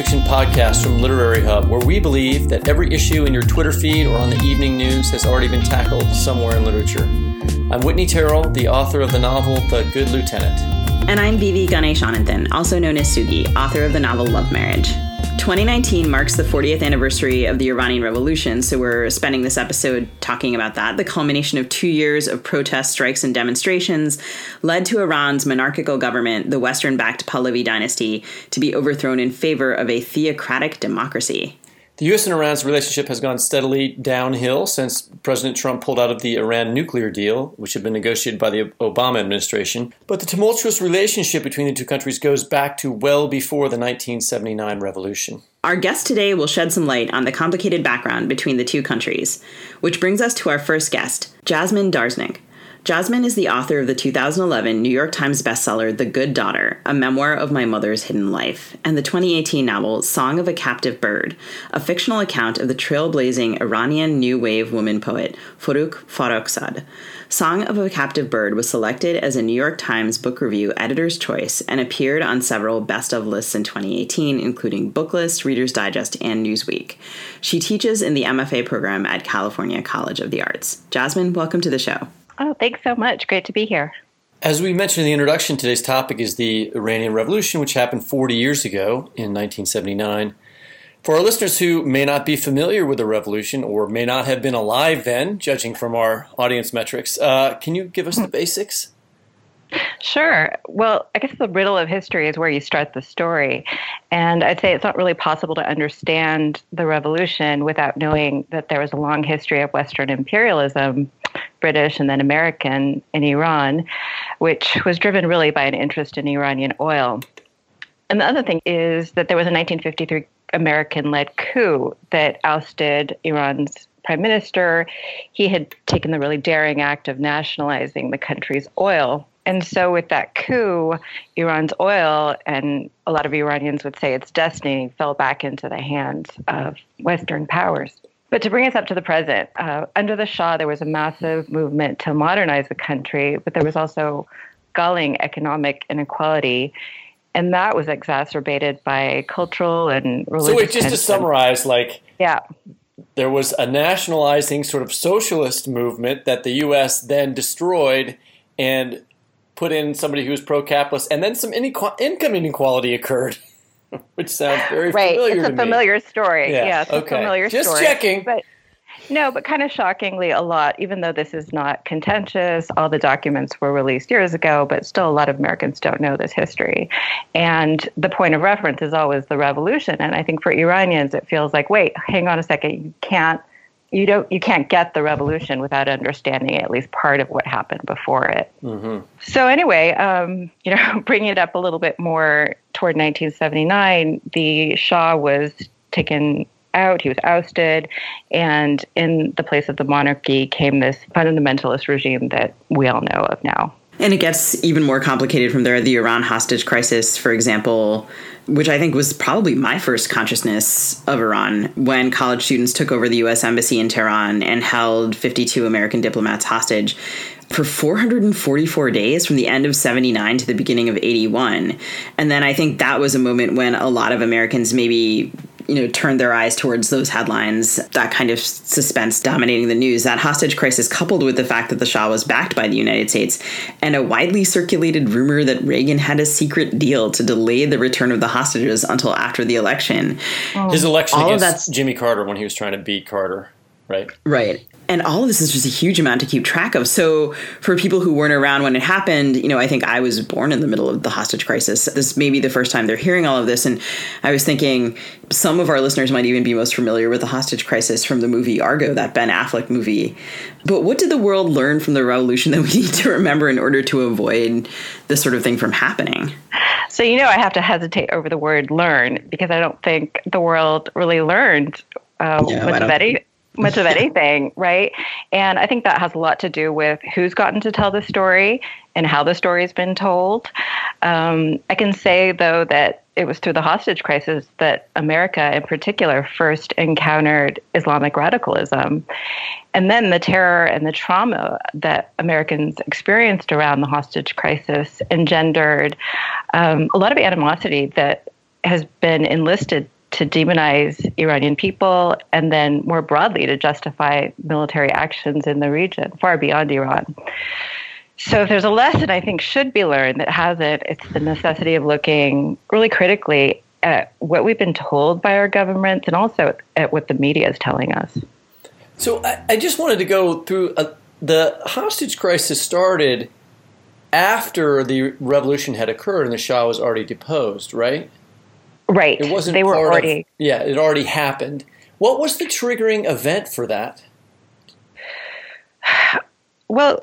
nonfiction podcast from Literary Hub, where we believe that every issue in your Twitter feed or on the evening news has already been tackled somewhere in literature. I'm Whitney Terrell, the author of the novel The Good Lieutenant. And I'm V.V. Ganeshananthan, also known as Sugi, author of the novel Love Marriage. 2019 marks the 40th anniversary of the Iranian Revolution, so we're spending this episode talking about that. The culmination of two years of protests, strikes, and demonstrations led to Iran's monarchical government, the Western backed Pahlavi dynasty, to be overthrown in favor of a theocratic democracy. The U.S. and Iran's relationship has gone steadily downhill since President Trump pulled out of the Iran nuclear deal, which had been negotiated by the Obama administration. But the tumultuous relationship between the two countries goes back to well before the 1979 revolution. Our guest today will shed some light on the complicated background between the two countries, which brings us to our first guest, Jasmin Darznik. Jasmin is the author of the 2011 New York Times bestseller The Good Daughter, a memoir of my mother's hidden life, and the 2018 novel Song of a Captive Bird, a fictional account of the trailblazing Iranian new wave woman poet Forugh Farrokhzad. Song of a Captive Bird was selected as a New York Times Book Review Editor's Choice and appeared on several best of lists in 2018, including Booklist, Reader's Digest, and Newsweek. She teaches in the MFA program at California College of the Arts. Jasmin, welcome to the show. Oh, thanks so much. Great to be here. As we mentioned in the introduction, today's topic is the Iranian Revolution, which happened 40 years ago in 1979. For our listeners who may not be familiar with the revolution or may not have been alive then, judging from our audience metrics, uh, can you give us the basics? Sure. Well, I guess the riddle of history is where you start the story. And I'd say it's not really possible to understand the revolution without knowing that there was a long history of Western imperialism, British and then American, in Iran, which was driven really by an interest in Iranian oil. And the other thing is that there was a 1953 American led coup that ousted Iran's prime minister. He had taken the really daring act of nationalizing the country's oil and so, with that coup, Iran's oil, and a lot of Iranians would say its destiny, fell back into the hands of Western powers. But to bring us up to the present, uh, under the Shah, there was a massive movement to modernize the country, but there was also galling economic inequality. And that was exacerbated by cultural and religious. So, wait, just tension. to summarize, like, yeah, there was a nationalizing sort of socialist movement that the U.S. then destroyed, and put in somebody who was pro-capitalist, and then some income inequality occurred, which sounds very right. familiar. It's a familiar me. story. Yeah, yeah it's okay. a familiar Just story. Just checking. But no, but kind of shockingly, a lot. Even though this is not contentious, all the documents were released years ago, but still, a lot of Americans don't know this history. And the point of reference is always the revolution. And I think for Iranians, it feels like, wait, hang on a second, you can't you don't you can't get the revolution without understanding at least part of what happened before it. Mm-hmm. So anyway, um, you know, bringing it up a little bit more toward 1979, the Shah was taken out. He was ousted, and in the place of the monarchy came this fundamentalist regime that we all know of now. And it gets even more complicated from there. The Iran hostage crisis, for example, which I think was probably my first consciousness of Iran when college students took over the US Embassy in Tehran and held 52 American diplomats hostage for 444 days from the end of 79 to the beginning of 81. And then I think that was a moment when a lot of Americans maybe you know turned their eyes towards those headlines that kind of suspense dominating the news that hostage crisis coupled with the fact that the shah was backed by the united states and a widely circulated rumor that reagan had a secret deal to delay the return of the hostages until after the election. His oh. election All against jimmy carter when he was trying to beat carter right? Right and all of this is just a huge amount to keep track of. So for people who weren't around when it happened, you know, I think I was born in the middle of the hostage crisis. This may be the first time they're hearing all of this, and I was thinking some of our listeners might even be most familiar with the hostage crisis from the movie Argo, that Ben Affleck movie. But what did the world learn from the revolution that we need to remember in order to avoid this sort of thing from happening? So you know, I have to hesitate over the word "learn" because I don't think the world really learned uh, of any much of anything, right? And I think that has a lot to do with who's gotten to tell the story and how the story's been told. Um, I can say, though, that it was through the hostage crisis that America, in particular, first encountered Islamic radicalism. And then the terror and the trauma that Americans experienced around the hostage crisis engendered um, a lot of animosity that has been enlisted to demonize Iranian people and then more broadly to justify military actions in the region far beyond Iran. So, if there's a lesson I think should be learned that hasn't, it's the necessity of looking really critically at what we've been told by our governments and also at what the media is telling us. So, I, I just wanted to go through a, uh, the hostage crisis started after the revolution had occurred and the Shah was already deposed, right? Right. It wasn't. They were already. Of, yeah, it already happened. What was the triggering event for that? Well,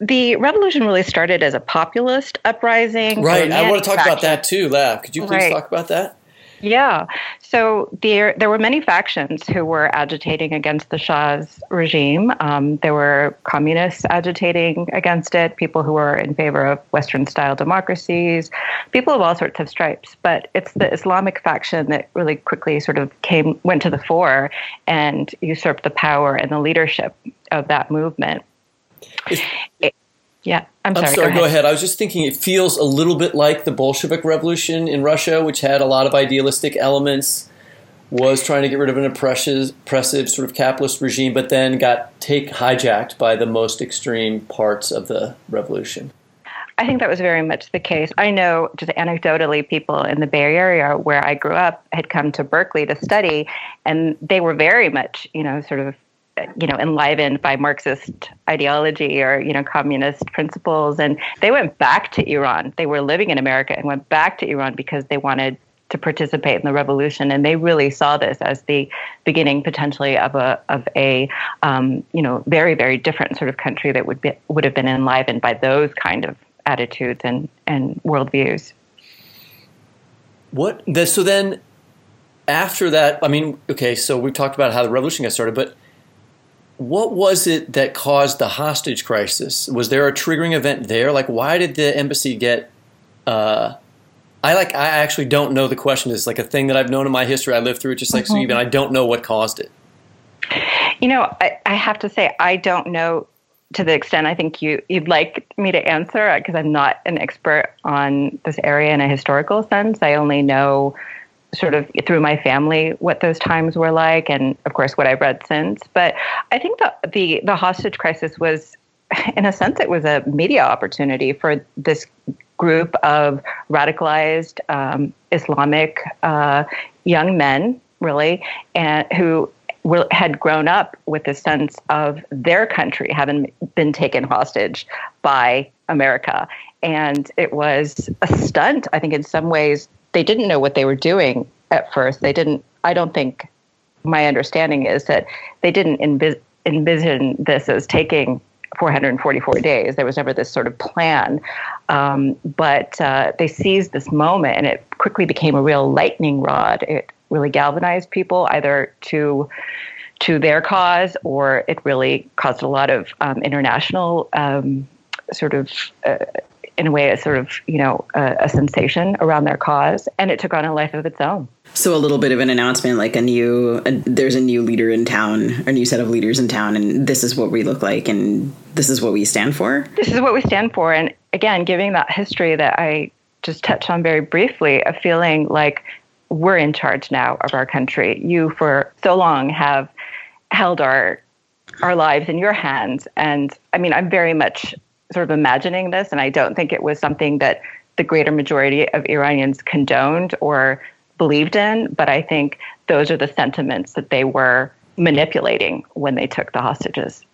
the revolution really started as a populist uprising. Right. I want to talk about that too, Lav. Could you please right. talk about that? Yeah. So there, there were many factions who were agitating against the Shah's regime. Um, there were communists agitating against it, people who were in favor of Western style democracies, people of all sorts of stripes. But it's the Islamic faction that really quickly sort of came, went to the fore and usurped the power and the leadership of that movement. Yeah, I'm sorry. I'm sorry. Go, go ahead. I was just thinking it feels a little bit like the Bolshevik Revolution in Russia, which had a lot of idealistic elements, was trying to get rid of an oppressive, oppressive sort of capitalist regime, but then got take hijacked by the most extreme parts of the revolution. I think that was very much the case. I know, just anecdotally, people in the Bay Area where I grew up had come to Berkeley to study, and they were very much, you know, sort of you know enlivened by marxist ideology or you know communist principles. And they went back to iran. They were living in america and went back to iran because they wanted to participate in the revolution. And they really saw this as the beginning potentially of a of a um, you know very very different sort of country that would be would have been enlivened by those kind of attitudes and and worldviews. What so then after that i mean okay so we've talked about how the revolution got started but what was it that caused the hostage crisis? Was there a triggering event there? Like, why did the embassy get? Uh, I like. I actually don't know the question. It's like a thing that I've known in my history. I lived through it just like mm-hmm. so even I don't know what caused it. You know, I, I have to say I don't know to the extent I think you you'd like me to answer because I'm not an expert on this area in a historical sense. I only know sort of through my family what those times were like, and of course what I've read since. But I think the the, the hostage crisis was, in a sense, it was a media opportunity for this group of radicalized um, Islamic uh, young men, really, and who had grown up with a sense of their country having been taken hostage by America. And it was a stunt, I think, in some ways, they didn't know what they were doing at first. They didn't. I don't think. My understanding is that they didn't envis- envision this as taking 444 days. There was never this sort of plan. Um, but uh, they seized this moment and it quickly became a real lightning rod. It really galvanized people either to to their cause or it really caused a lot of um, international um, sort of uh, in a way, a sort of, you know, a, a, sensation around their cause, and it took on a life of its own. So a little bit of an announcement, like a new, a, there's a new leader in town, a new set of leaders in town, and this is what we look like, and this is what we stand for. This is what we stand for, and again, giving that history that I just touched on very briefly, a feeling like we're in charge now of our country. You, for so long, have held our our lives in your hands, and I mean, I'm very much sort of imagining this, and I don't think it was something that the greater majority of Iranians condoned or believed in, but I think those are the sentiments that they were manipulating when they took the hostages.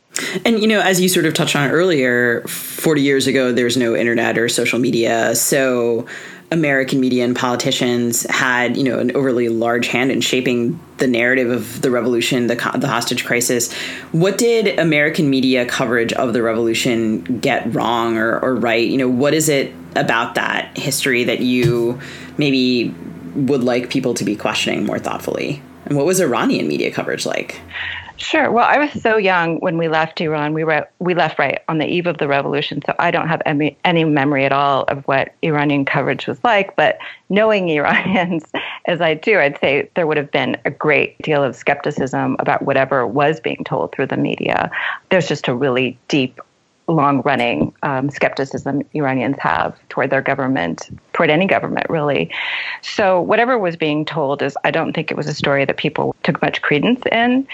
And you know, as you sort of touched on earlier, 40 years ago there's no internet or social media. So American media and politicians had, you know, an overly large hand in shaping the narrative of the revolution, the the hostage crisis. What did American media coverage of the revolution get wrong or, or right? You know, what is it about that history that you maybe would like people to be questioning more thoughtfully? And what was Iranian media coverage like? Sure. Well, I was so young when we left Iran. We were we left right on the eve of the revolution, so I don't have any any memory at all of what Iranian coverage was like. But knowing Iranians as I do, I'd say there would have been a great deal of skepticism about whatever was being told through the media. There's just a really deep long running um, skepticism Iranians have toward their government, toward any government, really. So, whatever was being told is, I don't think it was a story that people took much credence in.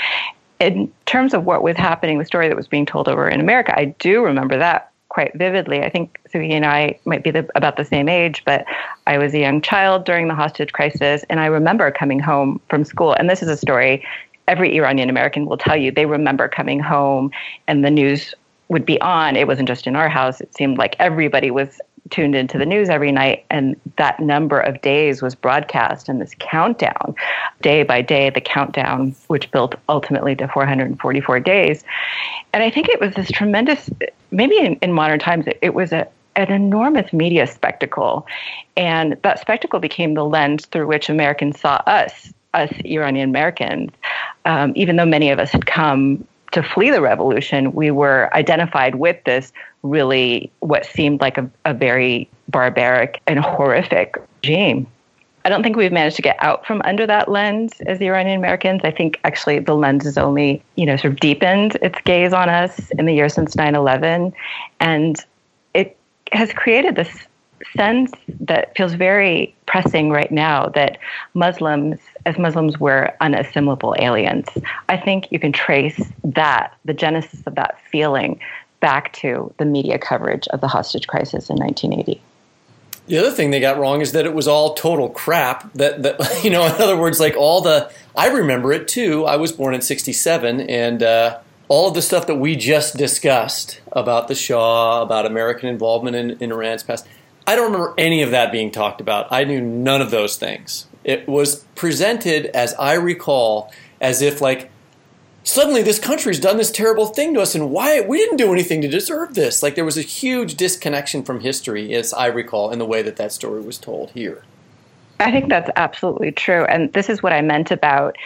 In terms of what was happening, the story that was being told over in America, I do remember that quite vividly. I think Sugi and I might be the, about the same age, but I was a young child during the hostage crisis, and I remember coming home from school. And this is a story every Iranian American will tell you. They remember coming home, and the news would be on. It wasn't just in our house. It seemed like everybody was tuned into the news every night, and that number of days was broadcast in this countdown, day by day, the countdown, which built ultimately to 444 days. And I think it was this tremendous, maybe in, in modern times, it, it was a, an enormous media spectacle. And that spectacle became the lens through which Americans saw us, us Iranian Americans, um, even though many of us had come to flee the revolution, we were identified with this really what seemed like a, a very barbaric and horrific regime. I don't think we've managed to get out from under that lens as the Iranian Americans. I think actually the lens has only, you know, sort of deepened its gaze on us in the years since 9/11, and it has created this sense that feels very pressing right now that Muslims, as Muslims, were unassimilable aliens. I think you can trace that, the genesis of that feeling, back to the media coverage of the hostage crisis in 1980. The other thing they got wrong is that it was all total crap. That, that you know, in other words, like all the, I remember it too. I was born in '67, and uh, all of the stuff that we just discussed about the Shah, about American involvement in, in Iran's past, I don't remember any of that being talked about. I knew none of those things. It was presented, as I recall, as if like suddenly this country's done this terrible thing to us, and why we didn't do anything to deserve this. Like there was a huge disconnection from history, as I recall, in the way that that story was told here. I think that's absolutely true, and this is what I meant about.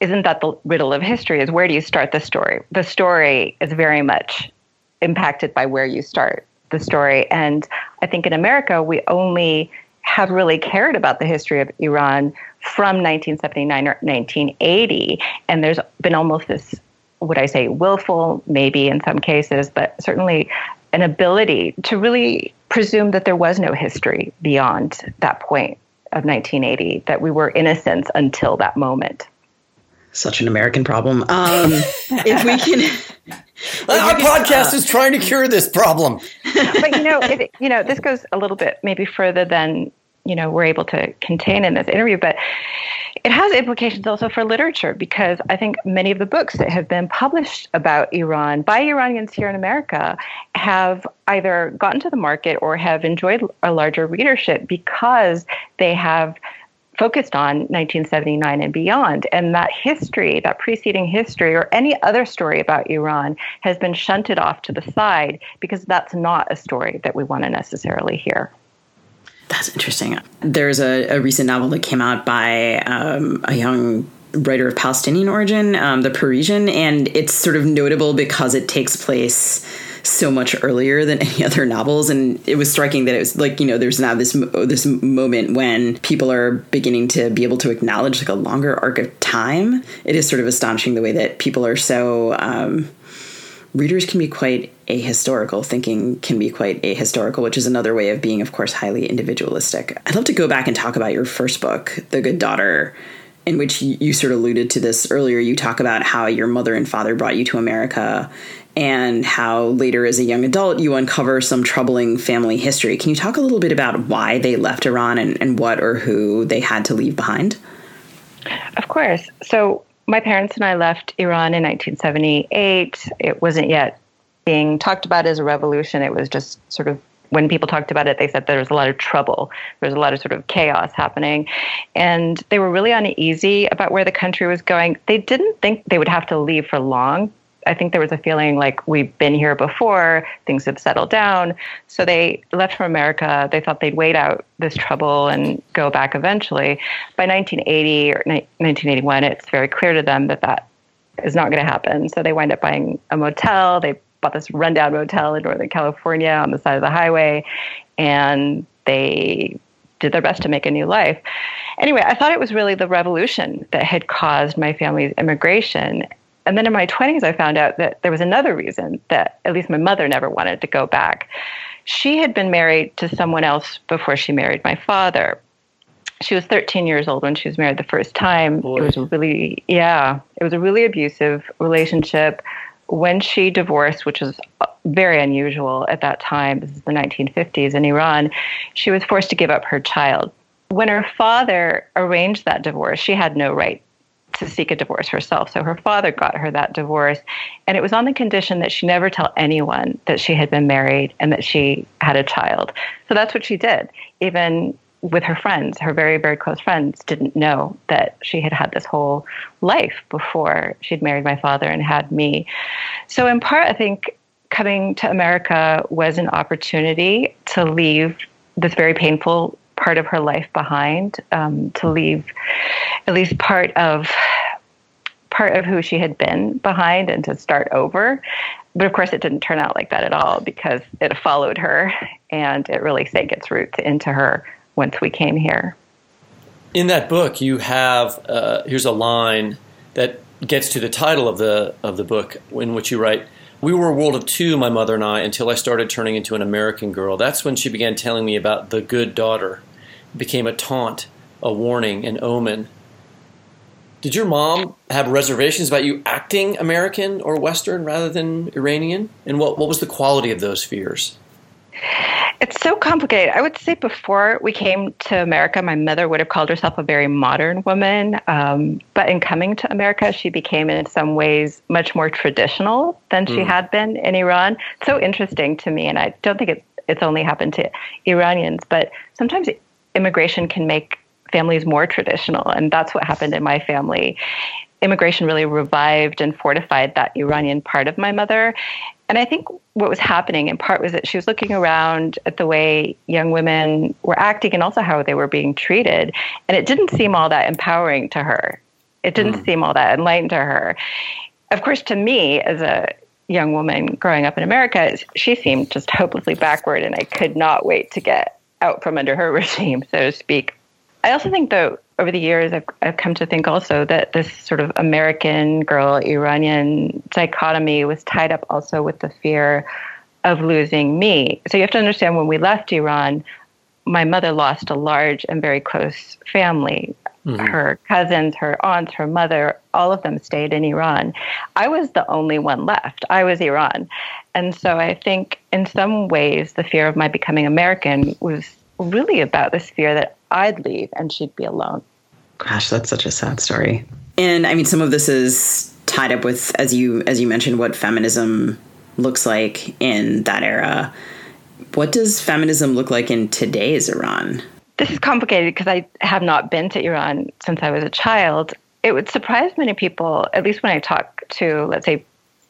Isn't that the riddle of history? Is where do you start the story? The story is very much impacted by where you start the story. And I think in America, we only have really cared about the history of Iran from 1979 or 1980. And there's been almost this, would I say, willful, maybe in some cases, but certainly an ability to really presume that there was no history beyond that point of 1980, that we were innocents until that moment. Such an American problem. Um, if we can. Our podcast uh, is trying to cure this problem. but you know, it, you know, this goes a little bit maybe further than you know we're able to contain in this interview, but it has implications also for literature because I think many of the books that have been published about Iran by Iranians here in America have either gotten to the market or have enjoyed a larger readership because they have focused on 1979 and beyond. And that history, that preceding history, or any other story about Iran has been shunted off to the side because that's not a story that we want to necessarily hear. That's interesting. There's a, a recent novel that came out by um, a young writer of Palestinian origin, um, The Parisian, and it's sort of notable because it takes place so much earlier than any other novels. And it was striking that it was like you know there's now this this moment when people are beginning to be able to acknowledge like a longer arc of time. It is sort of astonishing the way that people are so um, readers can be quite ahistorical. Thinking can be quite ahistorical which is another way of being of course highly individualistic. I'd love to go back and talk about your first book the good daughter in which you sort of alluded to this earlier. You talk about how your mother and father brought you to america and how later as a young adult you uncover some troubling family history. Can you talk a little bit about why they left Iran and, and what or who they had to leave behind? Of course. So, my parents and I left Iran in 1978. It wasn't yet being talked about as a revolution. It was just sort of when people talked about it, they said there was a lot of trouble. There was a lot of sort of chaos happening. And they were really uneasy about where the country was going. They didn't think they would have to leave for long I think there was a feeling like we've been here before, things have settled down. So they left for America. They thought they'd wait out this trouble and go back eventually. By 1980 or 1981, it's very clear to them that that is not going to happen. So they wind up buying a motel. They bought this rundown motel in Northern California on the side of the highway, and they did their best to make a new life. Anyway, I thought it was really the revolution that had caused my family's immigration And then in my 20s, I found out that there was another reason that at least my mother never wanted to go back. She had been married to someone else before she married my father. She was 13 years old when she was married the first time. Boy. It was really, yeah, it was a really abusive relationship. When she divorced, which was uh, very unusual at that time, this is the 1950s in Iran, she was forced to give up her child. When her father arranged that divorce, she had no right to seek a divorce herself. So her father got her that divorce. And it was on the condition that she never tell anyone that she had been married and that she had a child. So that's what she did. Even with her friends, her very, very close friends didn't know that she had had this whole life before she'd married my father and had me. So, in part, I think coming to America was an opportunity to leave this very painful part of her life behind, um, to leave at least part of part of who she had been behind and to start over. But of course, it didn't turn out like that at all because it followed her and it really sank its roots into her once we came here. In that book, you have uh, here's a line that gets to the title of the of the book, in which you write, "We were a world of two, my mother and I, until I started turning into an American girl. That's when she began telling me about the good daughter." Became a taunt, a warning, an omen. Did your mom have reservations about you acting American or Western rather than Iranian? And what, what was the quality of those fears? It's so complicated. I would say before we came to America, my mother would have called herself a very modern woman. Um, but in coming to America, she became in some ways much more traditional than she mm. had been in Iran. It's so interesting to me, and I don't think it's it's only happened to Iranians, but sometimes immigration can make families more traditional. And that's what happened in my family. Immigration really revived and fortified that Iranian part of my mother. And I think what was happening in part was that she was looking around at the way young women were acting and also how they were being treated. And it didn't seem all that empowering to her. It didn't mm. seem all that enlightened to her. Of course, to me, as a young woman growing up in America, she seemed just hopelessly backward, and I could not wait to get out from under her regime, so to speak. I also think, though, over the years, I've, I've come to think also that this sort of American girl, Iranian dichotomy was tied up also with the fear of losing me. So you have to understand when we left Iran, my mother lost a large and very close family. Mm-hmm. Her cousins, her aunts, her mother, all of them stayed in Iran. I was the only one left. I was Iran. And so I think in some ways the fear of my becoming American was really about this fear that I'd leave and she'd be alone. Gosh, that's such a sad story. And I mean some of this is tied up with as you as you mentioned what feminism looks like in that era. What does feminism look like in today's Iran? This is complicated because I have not been to Iran since I was a child. It would surprise many people, at least when I talk to, let's say,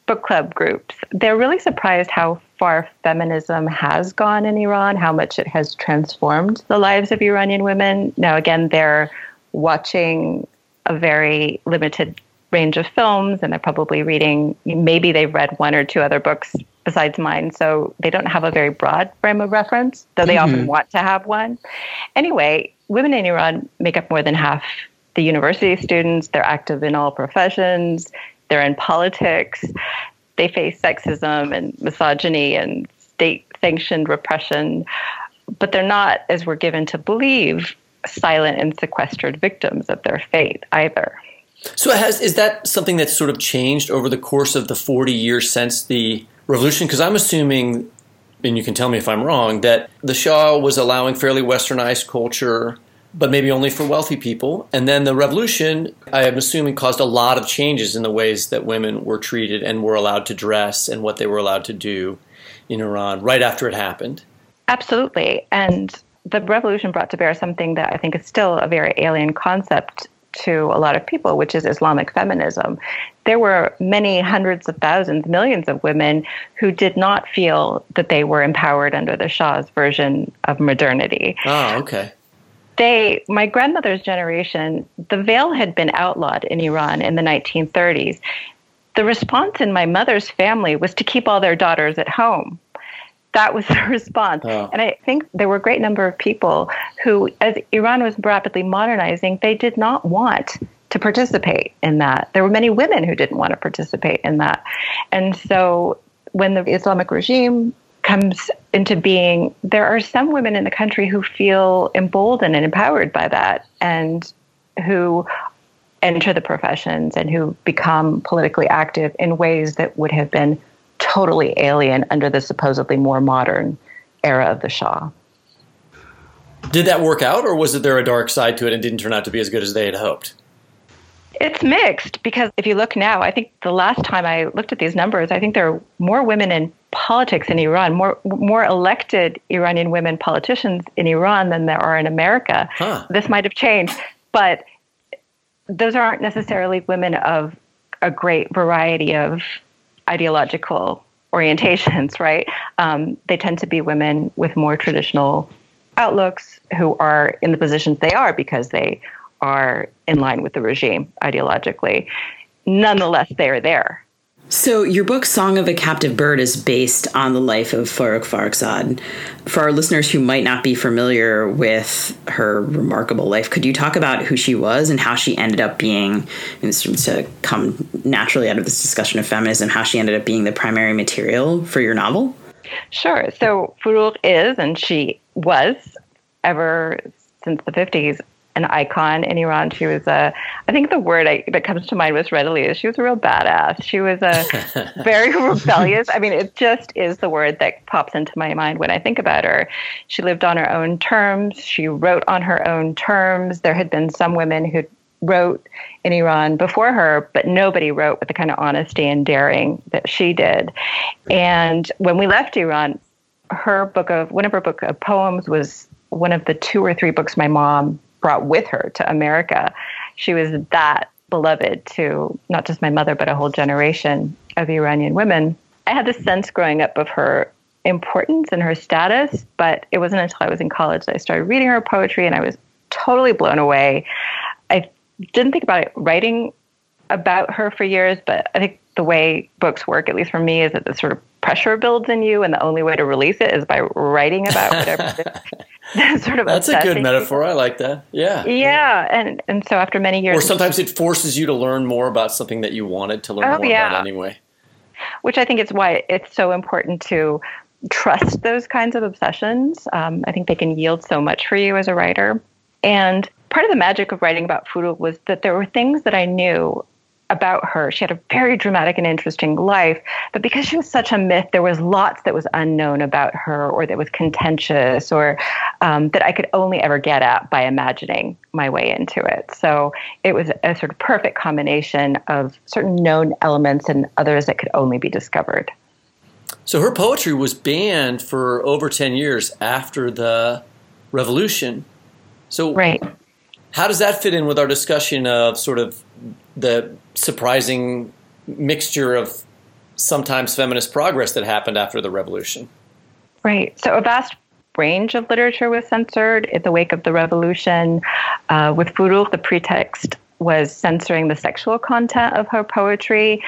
book club groups, they're really surprised how far feminism has gone in Iran, how much it has transformed the lives of Iranian women. Now, again, they're watching a very limited range of films and they're probably reading, maybe they've read one or two other books besides mine. So they don't have a very broad frame of reference, though they mm-hmm. often want to have one. Anyway, women in Iran make up more than half the university students. They're active in all professions they're in politics, they face sexism and misogyny and state sanctioned repression, but they're not, as we're given to believe, silent and sequestered victims of their fate either. So, has is that something that's sort of changed over the course of the forty years since the revolution? Because I'm assuming, and you can tell me if I'm wrong, that the Shah was allowing fairly westernized culture but maybe only for wealthy people. And then the revolution, I am assuming, caused a lot of changes in the ways that women were treated and were allowed to dress and what they were allowed to do in Iran right after it happened. Absolutely. And the revolution brought to bear something that I think is still a very alien concept to a lot of people, which is Islamic feminism. There were many hundreds of thousands, millions of women who did not feel that they were empowered under the Shah's version of modernity. Oh, okay they my grandmother's generation the veil had been outlawed in iran in the 1930s the response in my mother's family was to keep all their daughters at home that was the response oh. and i think there were a great number of people who as iran was rapidly modernizing they did not want to participate in that. There were many women who didn't want to participate in that. And so when the Islamic regime comes into being, there are some women in the country who feel emboldened and empowered by that and who enter the professions and who become politically active in ways that would have been totally alien under the supposedly more modern era of the Shah. Did that work out, or was it there a dark side to it and didn't turn out to be as good as they had hoped? It's mixed because if you look now, I think the last time I looked at these numbers, I think there are more women in politics in Iran, more more elected Iranian women politicians in Iran than there are in America. Huh. This might have changed, but those aren't necessarily women of a great variety of ideological orientations, right? Um, they tend to be women with more traditional outlooks who are in the positions they are because they are in line with the regime ideologically. Nonetheless, they are there. So, your book, Song of a Captive Bird, is based on the life of Forugh Farrokhzad. For our listeners who might not be familiar with her remarkable life, could you talk about who she was and how she ended up being, and this to come naturally out of this discussion of feminism, how she ended up being the primary material for your novel? Sure. So, Forugh is, and she was ever since the 50s, an icon in Iran. She was a, I think the word I, that comes to mind was readily is she was a real badass. She was a very rebellious. I mean, it just is the word that pops into my mind when I think about her. She lived on her own terms. She wrote on her own terms. There had been some women who wrote in Iran before her, but nobody wrote with the kind of honesty and daring that she did. And when we left Iran, her book of one of her book of poems was one of the two or three books my mom brought with her to America. She was that beloved to not just my mother, but a whole generation of Iranian women. I had this sense growing up of her importance and her status, but it wasn't until I was in college that I started reading her poetry and I was totally blown away. I didn't think about it, writing about her for years, but I think the way books work, at least for me, is that the sort of pressure builds in you, and the only way to release it is by writing about whatever. sort of that's a good metaphor. I like that. Yeah. Yeah, and and so after many years, or sometimes it forces you to learn more about something that you wanted to learn oh, more yeah. about anyway. Which I think is why it's so important to trust those kinds of obsessions. Um, I think they can yield so much for you as a writer. And part of the magic of writing about food was that there were things that I knew about her. She had a very dramatic and interesting life, but because she was such a myth, there was lots that was unknown about her or that was contentious or um, that I could only ever get at by imagining my way into it. So it was a sort of perfect combination of certain known elements and others that could only be discovered. So her poetry was banned for over 10 years after the revolution. So right. how does that fit in with our discussion of sort of the surprising mixture of sometimes feminist progress that happened after the revolution. Right. So a vast range of literature was censored in the wake of the revolution. Uh, with Forugh, the pretext was censoring the sexual content of her poetry.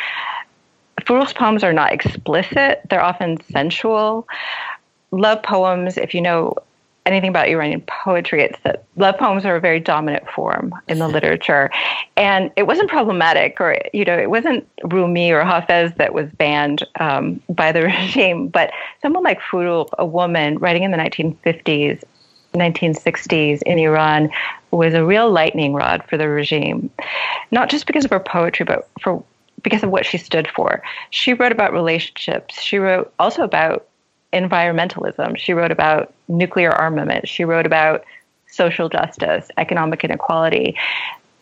Forugh's poems are not explicit, they're often sensual. Love poems, if you know anything about Iranian poetry, it's that love poems are a very dominant form in the literature. And it wasn't problematic, or, you know, it wasn't Rumi or Hafez that was banned um, by the regime, but someone like Forugh, a woman writing in the 1950s, 1960s in Iran, was a real lightning rod for the regime, not just because of her poetry, but for because of what she stood for. She wrote about relationships. She wrote also about environmentalism. She wrote about nuclear armament. She wrote about social justice, economic inequality,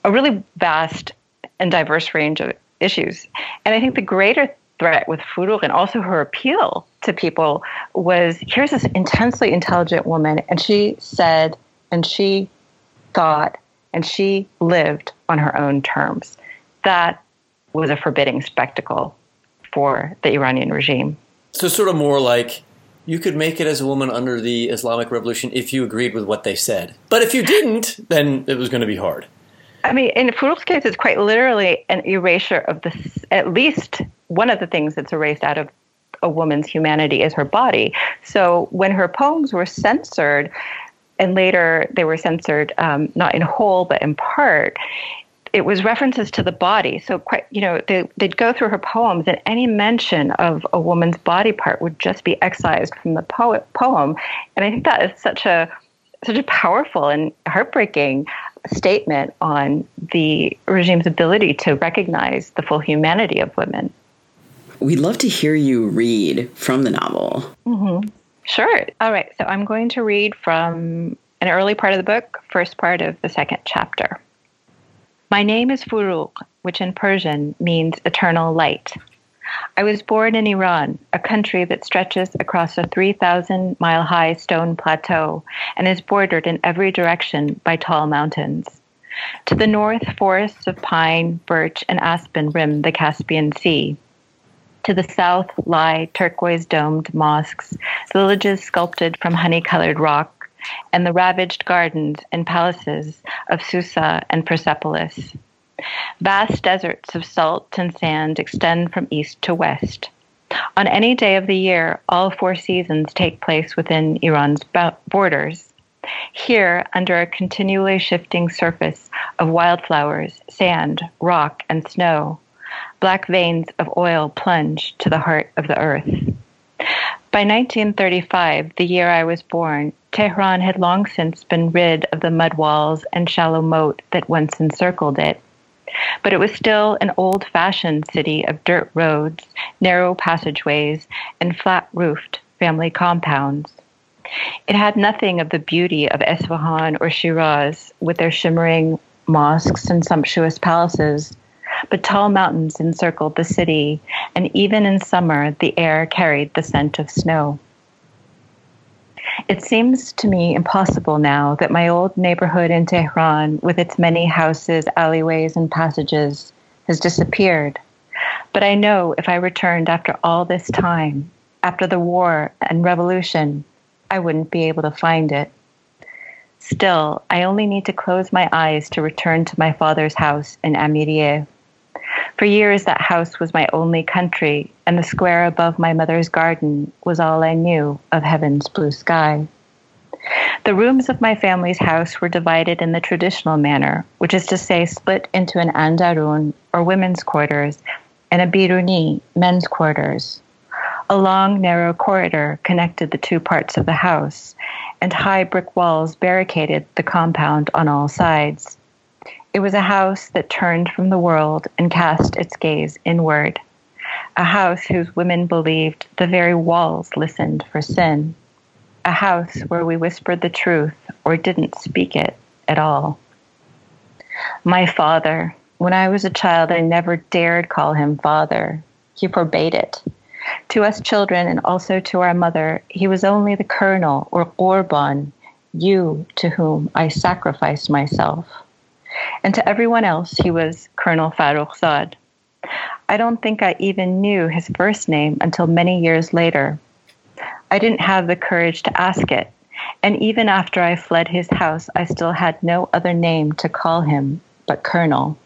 a really vast and diverse range of issues. And I think the greater threat with Forugh and also her appeal to people was here's this intensely intelligent woman, and she said, and she thought, and she lived on her own terms. That was a forbidding spectacle for the Iranian regime. So, sort of more like you could make it as a woman under the Islamic Revolution if you agreed with what they said. But if you didn't, then it was going to be hard. I mean, in Forugh's case, it's quite literally an erasure of the, at least one of the things that's erased out of a woman's humanity is her body. So when her poems were censored, and later they were censored um, not in whole but in part, it was references to the body. So quite, you know, they, would go through her poems, and any mention of a woman's body part would just be excised from the poet poem. And I think that is such a such a powerful and heartbreaking statement on the regime's ability to recognize the full humanity of women. We'd love to hear you read from the novel. Mm-hmm. Sure. All right. So I'm going to read from an early part of the book, first part of the second chapter. My name is Forugh, which in Persian means eternal light. I was born in Iran, a country that stretches across a 3,000 mile high stone plateau and is bordered in every direction by tall mountains. To the north, forests of pine, birch, and aspen rim the Caspian Sea. To the south lie turquoise domed mosques, villages sculpted from honey colored rock, and the ravaged gardens and palaces of Susa and Persepolis. Vast deserts of salt and sand extend from east to west. On any day of the year, all four seasons take place within Iran's borders. Here, under a continually shifting surface of wildflowers, sand, rock, and snow, black veins of oil plunge to the heart of the earth. By 1935, the year I was born, Tehran had long since been rid of the mud walls and shallow moat that once encircled it. But it was still an old fashioned city of dirt roads, narrow passageways, and flat roofed family compounds. It had nothing of the beauty of Esfahan or Shiraz, with their shimmering mosques and sumptuous palaces, but tall mountains encircled the city, and even in summer the air carried the scent of snow. It seems to me impossible now that my old neighborhood in Tehran, with its many houses, alleyways, and passages, has disappeared. But I know if I returned after all this time, after the war and revolution, I wouldn't be able to find it. Still, I only need to close my eyes to return to my father's house in Amirieh. For years, that house was my only country, and the square above my mother's garden was all I knew of heaven's blue sky. The rooms of my family's house were divided in the traditional manner, which is to say, split into an andarun, or women's quarters, and a biruni, men's quarters. A long, narrow corridor connected the two parts of the house, and high brick walls barricaded the compound on all sides. It was a house that turned from the world and cast its gaze inward. A house whose women believed the very walls listened for sin. A house where we whispered the truth or didn't speak it at all. My father, when I was a child, I never dared call him father. He forbade it. To us children and also to our mother, he was only the colonel or Ghorban, you to whom I sacrificed myself and to everyone else, he was Colonel Farrokhzad. I don't think I even knew his first name until many years later. I didn't have the courage to ask it, and even after I fled his house, I still had no other name to call him but Colonel.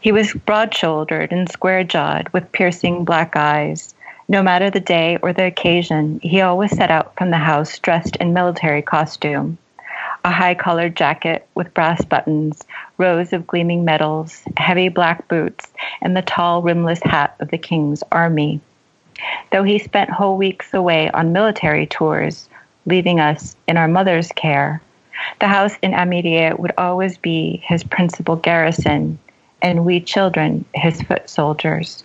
He was broad shouldered and square jawed, with piercing black eyes. No matter the day or the occasion, he always set out from the house dressed in military costume a high collared jacket with brass buttons, rows of gleaming medals, heavy black boots, and the tall rimless hat of the king's army. Though he spent whole weeks away on military tours, leaving us in our mother's care, the house in Amirieh would always be his principal garrison, and we children his foot soldiers.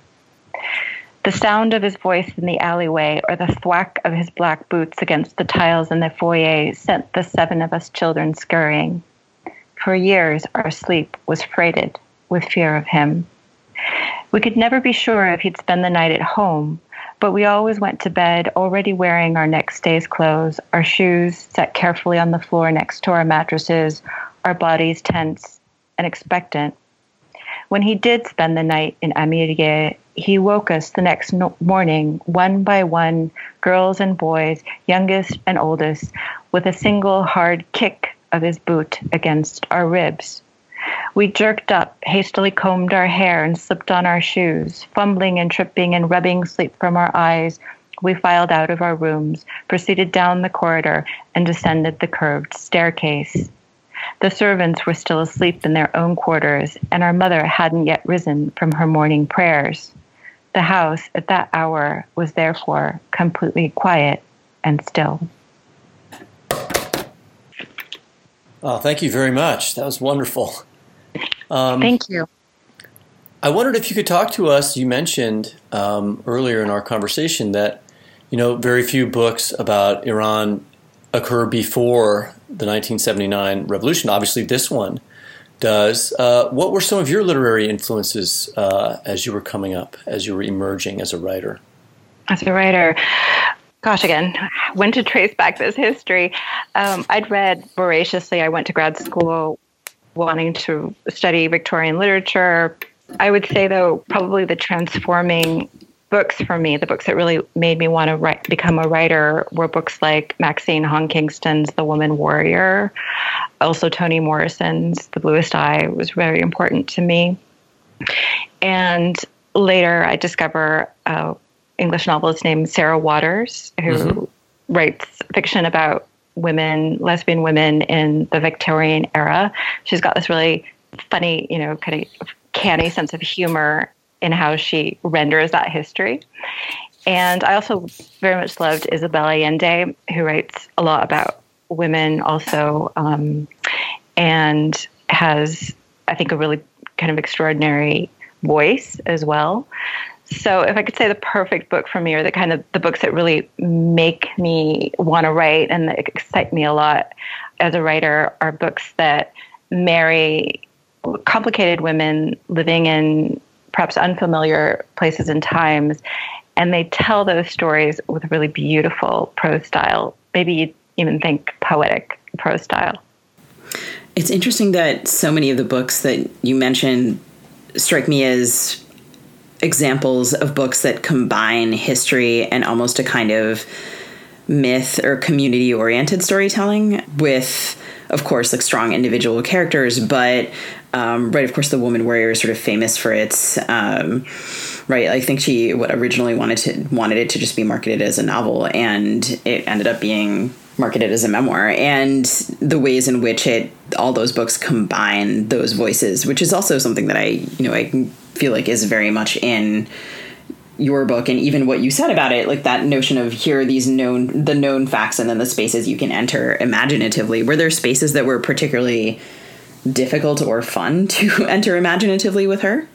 The sound of his voice in the alleyway or the thwack of his black boots against the tiles in the foyer sent the seven of us children scurrying. For years, our sleep was freighted with fear of him. We could never be sure if he'd spend the night at home, but we always went to bed already wearing our next day's clothes, our shoes set carefully on the floor next to our mattresses, our bodies tense and expectant. When he did spend the night in Amirieh, he woke us the next no- morning, one by one, girls and boys, youngest and oldest, with a single hard kick of his boot against our ribs. We jerked up, hastily combed our hair, and slipped on our shoes. Fumbling and tripping and rubbing sleep from our eyes, we filed out of our rooms, proceeded down the corridor, and descended the curved staircase. The servants were still asleep in their own quarters, and our mother hadn't yet risen from her morning prayers. The house at that hour was therefore completely quiet and still. Oh, thank you very much. That was wonderful. Um, thank you. I wondered if you could talk to us. You mentioned um, earlier in our conversation that you know very few books about Iran occur before the 1979 revolution. Obviously, this one does. Uh, what were some of your literary influences uh, as you were coming up, as you were emerging as a writer? As a writer, gosh, again, when to trace back this history. Um, I'd read voraciously. I went to grad school wanting to study Victorian literature. I would say, though, probably the transforming books for me, the books that really made me want to write, become a writer, were books like Maxine Hong Kingston's The Woman Warrior. Also, Toni Morrison's The Bluest Eye was very important to me. And later, I discover a English novelist named Sarah Waters, who mm-hmm. writes fiction about women, lesbian women in the Victorian era. She's got this really funny, you know, kind of canny sense of humor in how she renders that history. And I also very much loved Isabel Allende, who writes a lot about women also, um, and has, I think, a really kind of extraordinary voice as well. So, if I could say the perfect book for me, or the kind of the books that really make me want to write and that excite me a lot as a writer, are books that marry complicated women living in perhaps unfamiliar places and times, and they tell those stories with a really beautiful prose style. Maybe even think poetic prose style. It's interesting that so many of the books that you mentioned strike me as examples of books that combine history and almost a kind of myth or community oriented storytelling with of course like strong individual characters but um, right of course the woman warrior is sort of famous for its um, right i think she originally wanted to wanted it to just be marketed as a novel and it ended up being marketed as a memoir. And the ways in which it all those books combine those voices which is also something that i you know i feel like is very much in your book and even what you said about it like that notion of here are these known the known facts and then the spaces you can enter imaginatively. Were there spaces that were particularly difficult or fun to enter imaginatively with her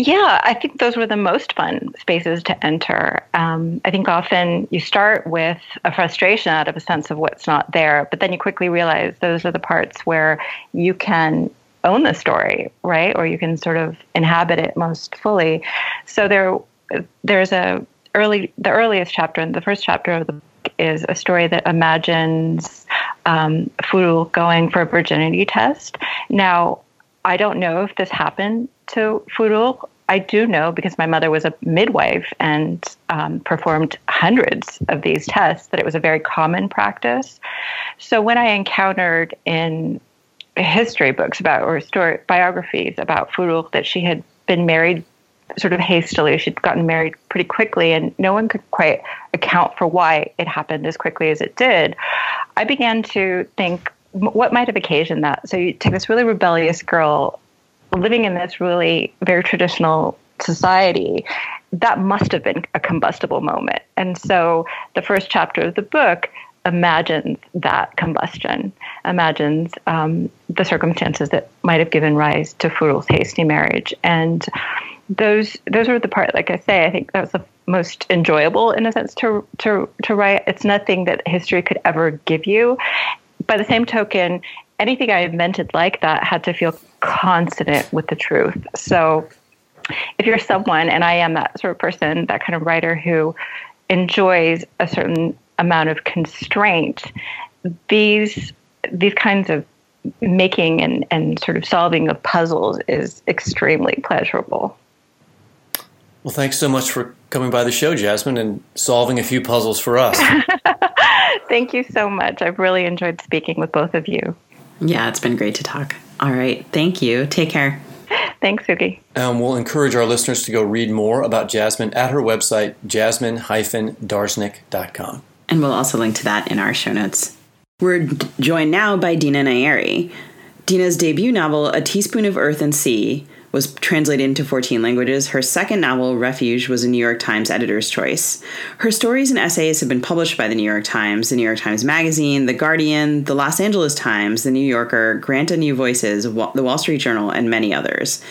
yeah, I think those were the most fun spaces to enter. Um, I think often you start with a frustration out of a sense of what's not there, but then you quickly realize those are the parts where you can own the story, right? Or you can sort of inhabit it most fully. So there, there's a early, the earliest chapter, and the first chapter of the book is a story that imagines um, Forugh going for a virginity test. Now, I don't know if this happened to Forugh. I do know because my mother was a midwife and um, performed hundreds of these tests that it was a very common practice. So when I encountered in history books about or story biographies about Furul that she had been married sort of hastily. She'd gotten married pretty quickly, and no one could quite account for why it happened as quickly as it did. I began to think, what might have occasioned that? So you take this really rebellious girl living in this really very traditional society. That must have been a combustible moment. And so the first chapter of the book imagines that combustion, imagines um, the circumstances that might have given rise to Forugh's hasty marriage. And those those are the part, like I say, I think that was the most enjoyable in a sense to to to write. It's nothing that history could ever give you. By the same token, anything I invented like that had to feel consonant with the truth. So if you're someone, and I am that sort of person, that kind of writer who enjoys a certain amount of constraint, these these kinds of making and, and sort of solving of puzzles is extremely pleasurable. Well, thanks so much for coming by the show, Jasmin, and solving a few puzzles for us. Thank you so much. I've really enjoyed speaking with both of you. Yeah, it's been great to talk. All right. Thank you. Take care. Thanks, Sugi. Um, we'll encourage our listeners to go read more about Jasmin at her website, jasmine-darznik.com. And we'll also link to that in our show notes. We're joined now by Dina Nayeri. Dina's debut novel, A Teaspoon of Earth and Sea, was translated into 14 languages. Her second novel, Refuge, was a New York Times editor's choice. Her stories and essays have been published by the New York Times, the New York Times Magazine, The Guardian, the Los Angeles Times, The New Yorker, Granta New Voices, the Wall Street Journal, and many others.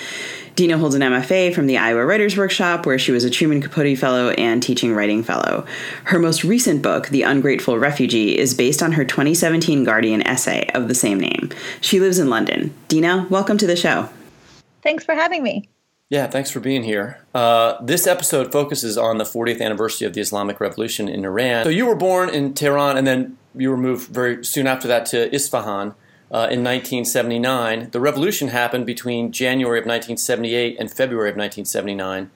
Dina holds an MFA from the Iowa Writers Workshop, where she was a Truman Capote Fellow and Teaching Writing Fellow. Her most recent book, The Ungrateful Refugee, is based on her 2017 Guardian essay of the same name. She lives in London. Dina, welcome to the show. Thanks for having me. Yeah, thanks for being here. Uh, this episode focuses on the 40th anniversary of the Islamic Revolution in Iran. So you were born in Tehran and then you were moved very soon after that to Isfahan uh, in 1979. The revolution happened between January of 1978 and February of 1979.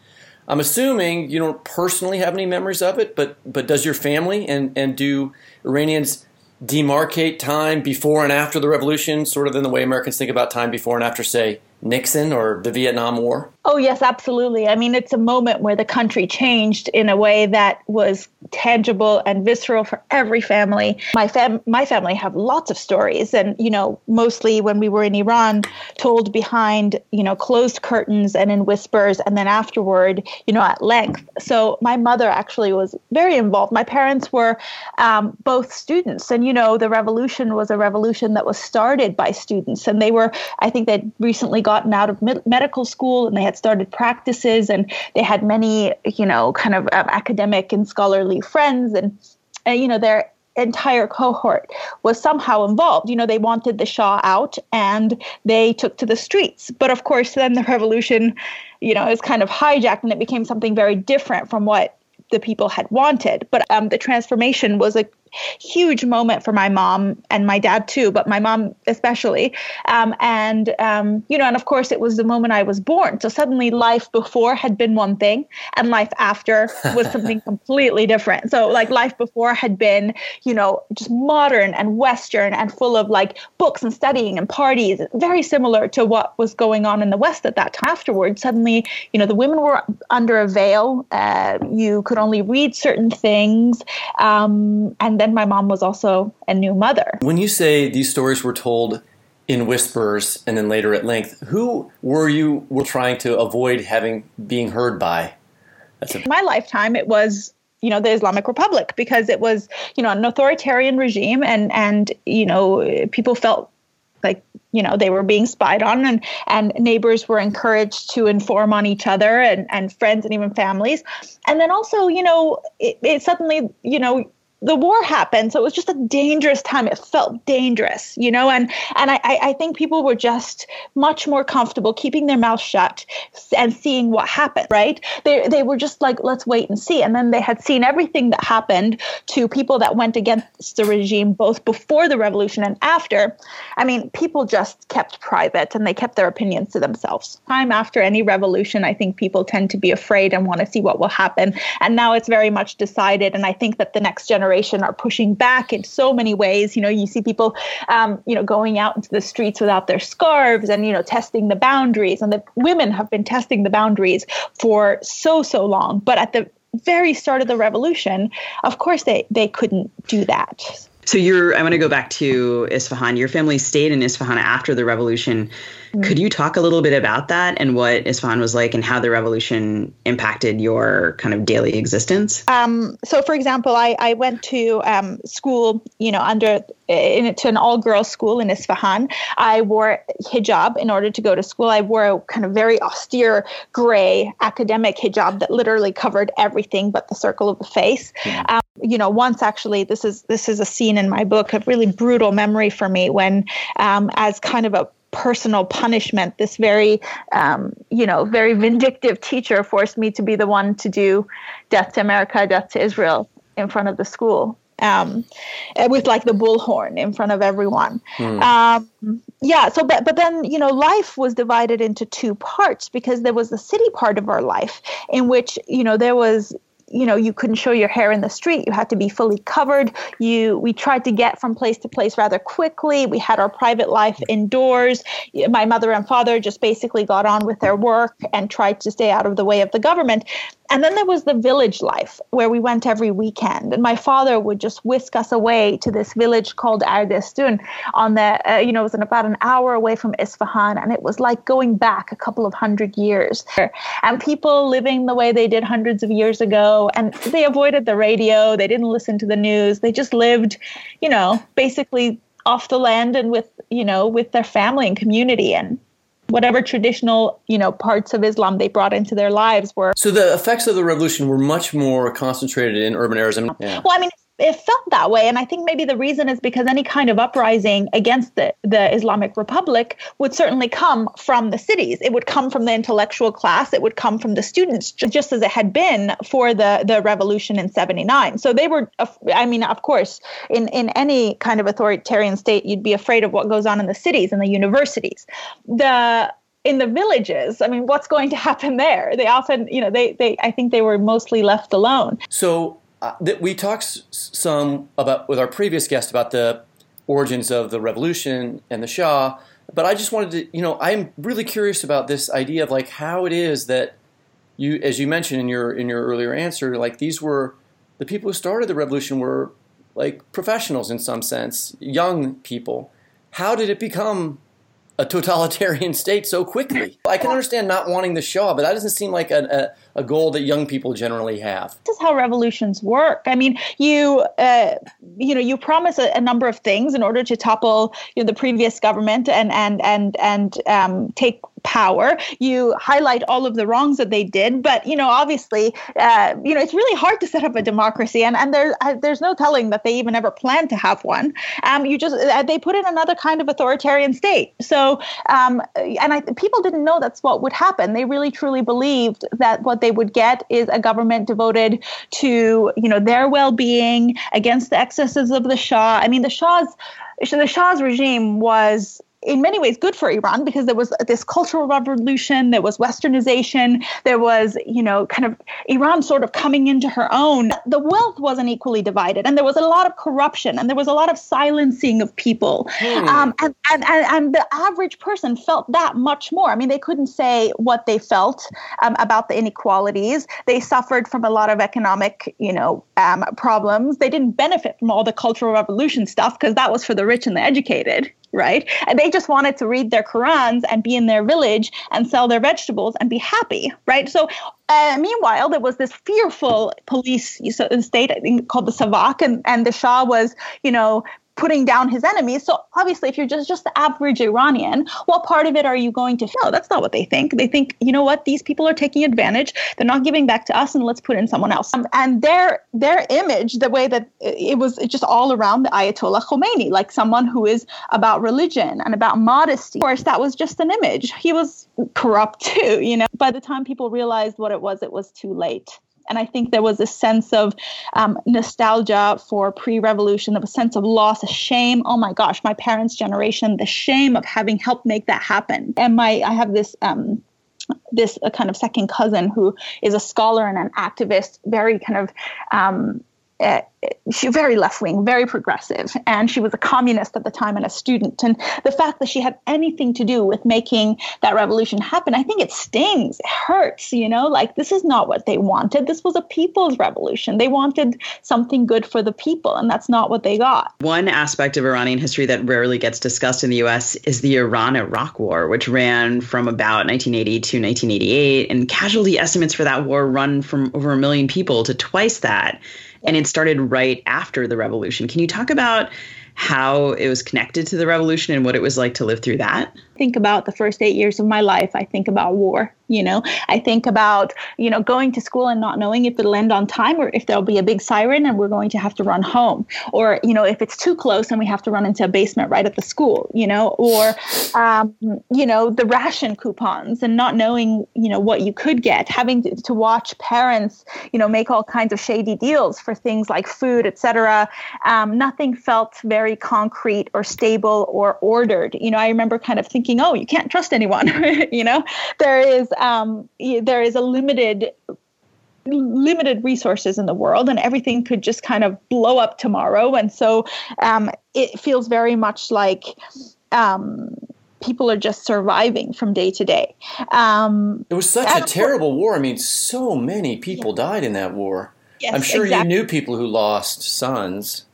I'm assuming you don't personally have any memories of it, but but does your family and and do Iranians demarcate time before and after the revolution, sort of in the way Americans think about time before and after, say, Nixon or the Vietnam War? Oh, yes, absolutely. I mean, it's a moment where the country changed in a way that was tangible and visceral for every family. My fam- my family have lots of stories and, you know, mostly when we were in Iran, told behind, you know, closed curtains and in whispers and then afterward, you know, at length. So my mother actually was very involved. My parents were um, both students and, you know, the revolution was a revolution that was started by students and they were, I think they'd recently gotten out of med- medical school and they had started practices and they had many, you know, kind of um, academic and scholarly friends and, uh, you know, their entire cohort was somehow involved. You know, they wanted the Shah out and they took to the streets. But of course, then the revolution, you know, is kind of hijacked and it became something very different from what the people had wanted. But um, the transformation was a huge moment for my mom and my dad too, but my mom especially. Um, and um, you know, and of course, it was the moment I was born. So suddenly, life before had been one thing, and life after was something completely different. So like life before had been, you know, just modern and Western and full of like books and studying and parties, very similar to what was going on in the West at that time. Afterwards, suddenly, you know, the women were under a veil. Uh, you could only read certain things, um, and then my mom was also a new mother. When you say these stories were told in whispers and then later at length, who were you were trying to avoid having being heard by? That's a- my lifetime. It was you know the Islamic Republic because it was you know an authoritarian regime and and you know people felt like you know they were being spied on and and neighbors were encouraged to inform on each other and and friends and even families and then also you know it, it suddenly you know the war happened so it was just a dangerous time. It felt dangerous you know and and I, I think people were just much more comfortable keeping their mouth shut and seeing what happened right? They, they were just like let's wait and see. And then they had seen everything that happened to people that went against the regime both before the revolution and after. I mean people just kept private and they kept their opinions to themselves. Time after any revolution i think people tend to be afraid and want to see what will happen. And now it's very much decided and i think that the next generation generation are pushing back in so many ways. You know, you see people, um, you know, going out into the streets without their scarves and, you know, testing the boundaries. And the women have been testing the boundaries for so, so long. But at the very start of the revolution, of course, they, they couldn't do that. So you're I want to go back to Isfahan. Your family stayed in Isfahan after the revolution. Mm-hmm. Could you talk a little bit about that and what Isfahan was like and how the revolution impacted your kind of daily existence? Um, so, for example, I, I went to um, school, you know, under in, to an all girls school in Isfahan. I wore hijab in order to go to school. I wore a kind of very austere gray academic hijab that literally covered everything but the circle of the face. Mm-hmm. Um, you know, once actually, this is this is a scene in my book, a really brutal memory for me when, um, as kind of a personal punishment. This very, um, you know, very vindictive teacher forced me to be the one to do death to America, death to Israel in front of the school. Um, with like the bullhorn in front of everyone. Mm. Um, yeah. So, but but then you know, life was divided into two parts because there was the city part of our life in which you know there was you know you couldn't show your hair in the street you had to be fully covered you we tried to get from place to place rather quickly we had our private life indoors my mother and father just basically got on with their work and tried to stay out of the way of the government and then there was the village life where we went every weekend. And my father would just whisk us away to this village called Ardestun on the, uh, you know, it was about an hour away from Isfahan. And it was like going back a couple of hundred years. And people living the way they did hundreds of years ago. And they avoided the radio. They didn't listen to the news. They just lived, you know, basically off the land and with, you know, with their family and community. And whatever traditional you know parts of Islam they brought into their lives were. So the effects of the revolution were much more concentrated in urban areas. Yeah. Well, I mean, it felt that way. And i think maybe the reason is because any kind of uprising against the, the islamic republic would certainly come from the cities. It would come from the intellectual class. It would come from the students just as it had been for the, the revolution in 79 so they were i mean of course in, in any kind of authoritarian state you'd be afraid of what goes on in the cities and the universities. The in the villages i mean what's going to happen there? They often you know they they i think they were mostly left alone. So uh, that we talked some about with our previous guest about the origins of the revolution and the Shah, but I just wanted to, you know, I'm really curious about this idea of like how it is that you, as you mentioned in your in your earlier answer, like these were the people who started the revolution were like professionals in some sense, young people. How did it become a totalitarian state so quickly. I can understand not wanting the Shah, but that doesn't seem like a, a, a, goal that young people generally have. This is how revolutions work. I mean, you uh, you know you promise a, a, number of things in order to topple you know, the previous government and and and and um, take power. You highlight all of the wrongs that they did, but you know, obviously, uh, you know, it's really hard to set up a democracy, and and there's uh, there's no telling that they even ever plan to have one. Um, you just uh, they put in another kind of authoritarian state. So, um, and I, people didn't know that's what would happen. They really truly believed that what they would get is a government devoted to you know their well-being against the excesses of the Shah. I mean, the Shah's the Shah's regime was in many ways good for Iran because there was this cultural revolution, there was westernization, there was, you know, kind of Iran sort of coming into her own. The wealth wasn't equally divided, and there was a lot of corruption, and there was a lot of silencing of people. Hmm. Um, and, and, and, and, the average person felt that much more. I mean, they couldn't say what they felt um, about the inequalities. They suffered from a lot of economic, you know, um, problems. They didn't benefit from all the cultural revolution stuff because that was for the rich and the educated right? And they just wanted to read their Qurans and be in their village and sell their vegetables and be happy, right? So uh, meanwhile, there was this fearful police state called the Savak, and, and the Shah was, you know, putting down his enemies. So obviously, if you're just just the average Iranian, what part of it are you going to feel? That's not what they think. They think, you know what, these people are taking advantage. They're not giving back to us, and let's put in someone else. Um, and their their image, the way that it was just all around the Ayatollah Khomeini, like someone who is about religion and about modesty. Of course, that was just an image. He was corrupt too. You know, by the time people realized what it was, it was too late. And I think there was a sense of um, nostalgia for pre revolution, of a sense of loss, a shame. Oh my gosh, my parents' generation, the shame of having helped make that happen. And my, I have this. Um, this a kind of second cousin who is a scholar and an activist, very kind of um, uh, she very left wing, very progressive, and she was a communist at the time and a student. And the fact that she had anything to do with making that revolution happen, I think it stings, it hurts. You know, like this is not what they wanted. This was a people's revolution. They wanted something good for the people, and that's not what they got. One aspect of Iranian history that rarely gets discussed in the U.S. is the Iran-Iraq War, which ran from about 1980 to 1988, and casualty estimates for that war run from over a million people to twice that and it started right after the revolution. Can you talk about how it was connected to the revolution and what it was like to live through that? Think about the first eight years of my life. I think about war you know? I think about you know going to school and not knowing if it'll end on time or if there'll be a big siren and we're going to have to run home. Or you know if it's too close and we have to run into a basement right at the school you know? Or um, you know the ration coupons and not knowing you know what you could get. Having to, to watch parents you know make all kinds of shady deals for things like food etc um, nothing felt very concrete or stable or ordered. You know i remember kind of thinking oh you can't trust anyone you know there is um, there is a limited limited resources in the world and everything could just kind of blow up tomorrow and so um, it feels very much like um, people are just surviving from day to day um, it was such a terrible war i mean so many people yeah. died in that war yes, i'm sure exactly. you knew people who lost sons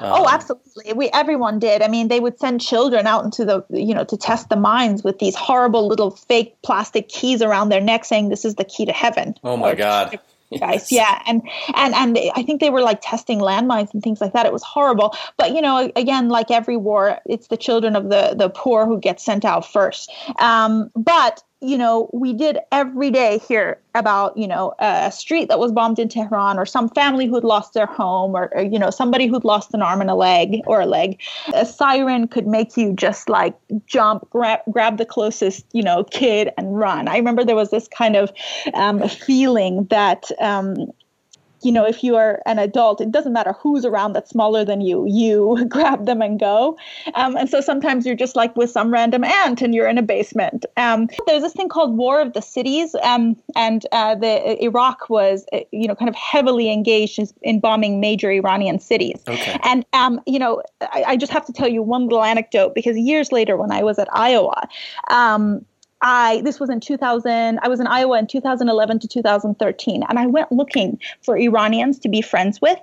um, oh, absolutely. We everyone did. I mean, they would send children out into the you know to test the mines with these horrible little fake plastic keys around their neck, saying this is the key to heaven. Oh my God. Yes. yeah and and and i think they were like testing landmines and things like that it was horrible but you know again like every war it's the children of the the poor who get sent out first um, but you know, we did every day hear about, you know, a street that was bombed in Tehran or some family who'd lost their home or, or, you know, somebody who'd lost an arm and a leg or a leg. A siren could make you just like jump, grab, grab the closest, you know, kid and run. I remember there was this kind of um, feeling that, um, you know, if you are an adult, it doesn't matter who's around that's smaller than you, you grab them and go. Um, and so sometimes you're just like with some random ant and you're in a basement. Um, there's this thing called War of the Cities, um, and uh, the Iraq was, uh, you know, kind of heavily engaged in, in bombing major Iranian cities. Okay. And, um, you know, I, I, just have to tell you one little anecdote because years later when I was at Iowa, um, I this was in 2000. I was in Iowa in 2011 to 2013, and I went looking for Iranians to be friends with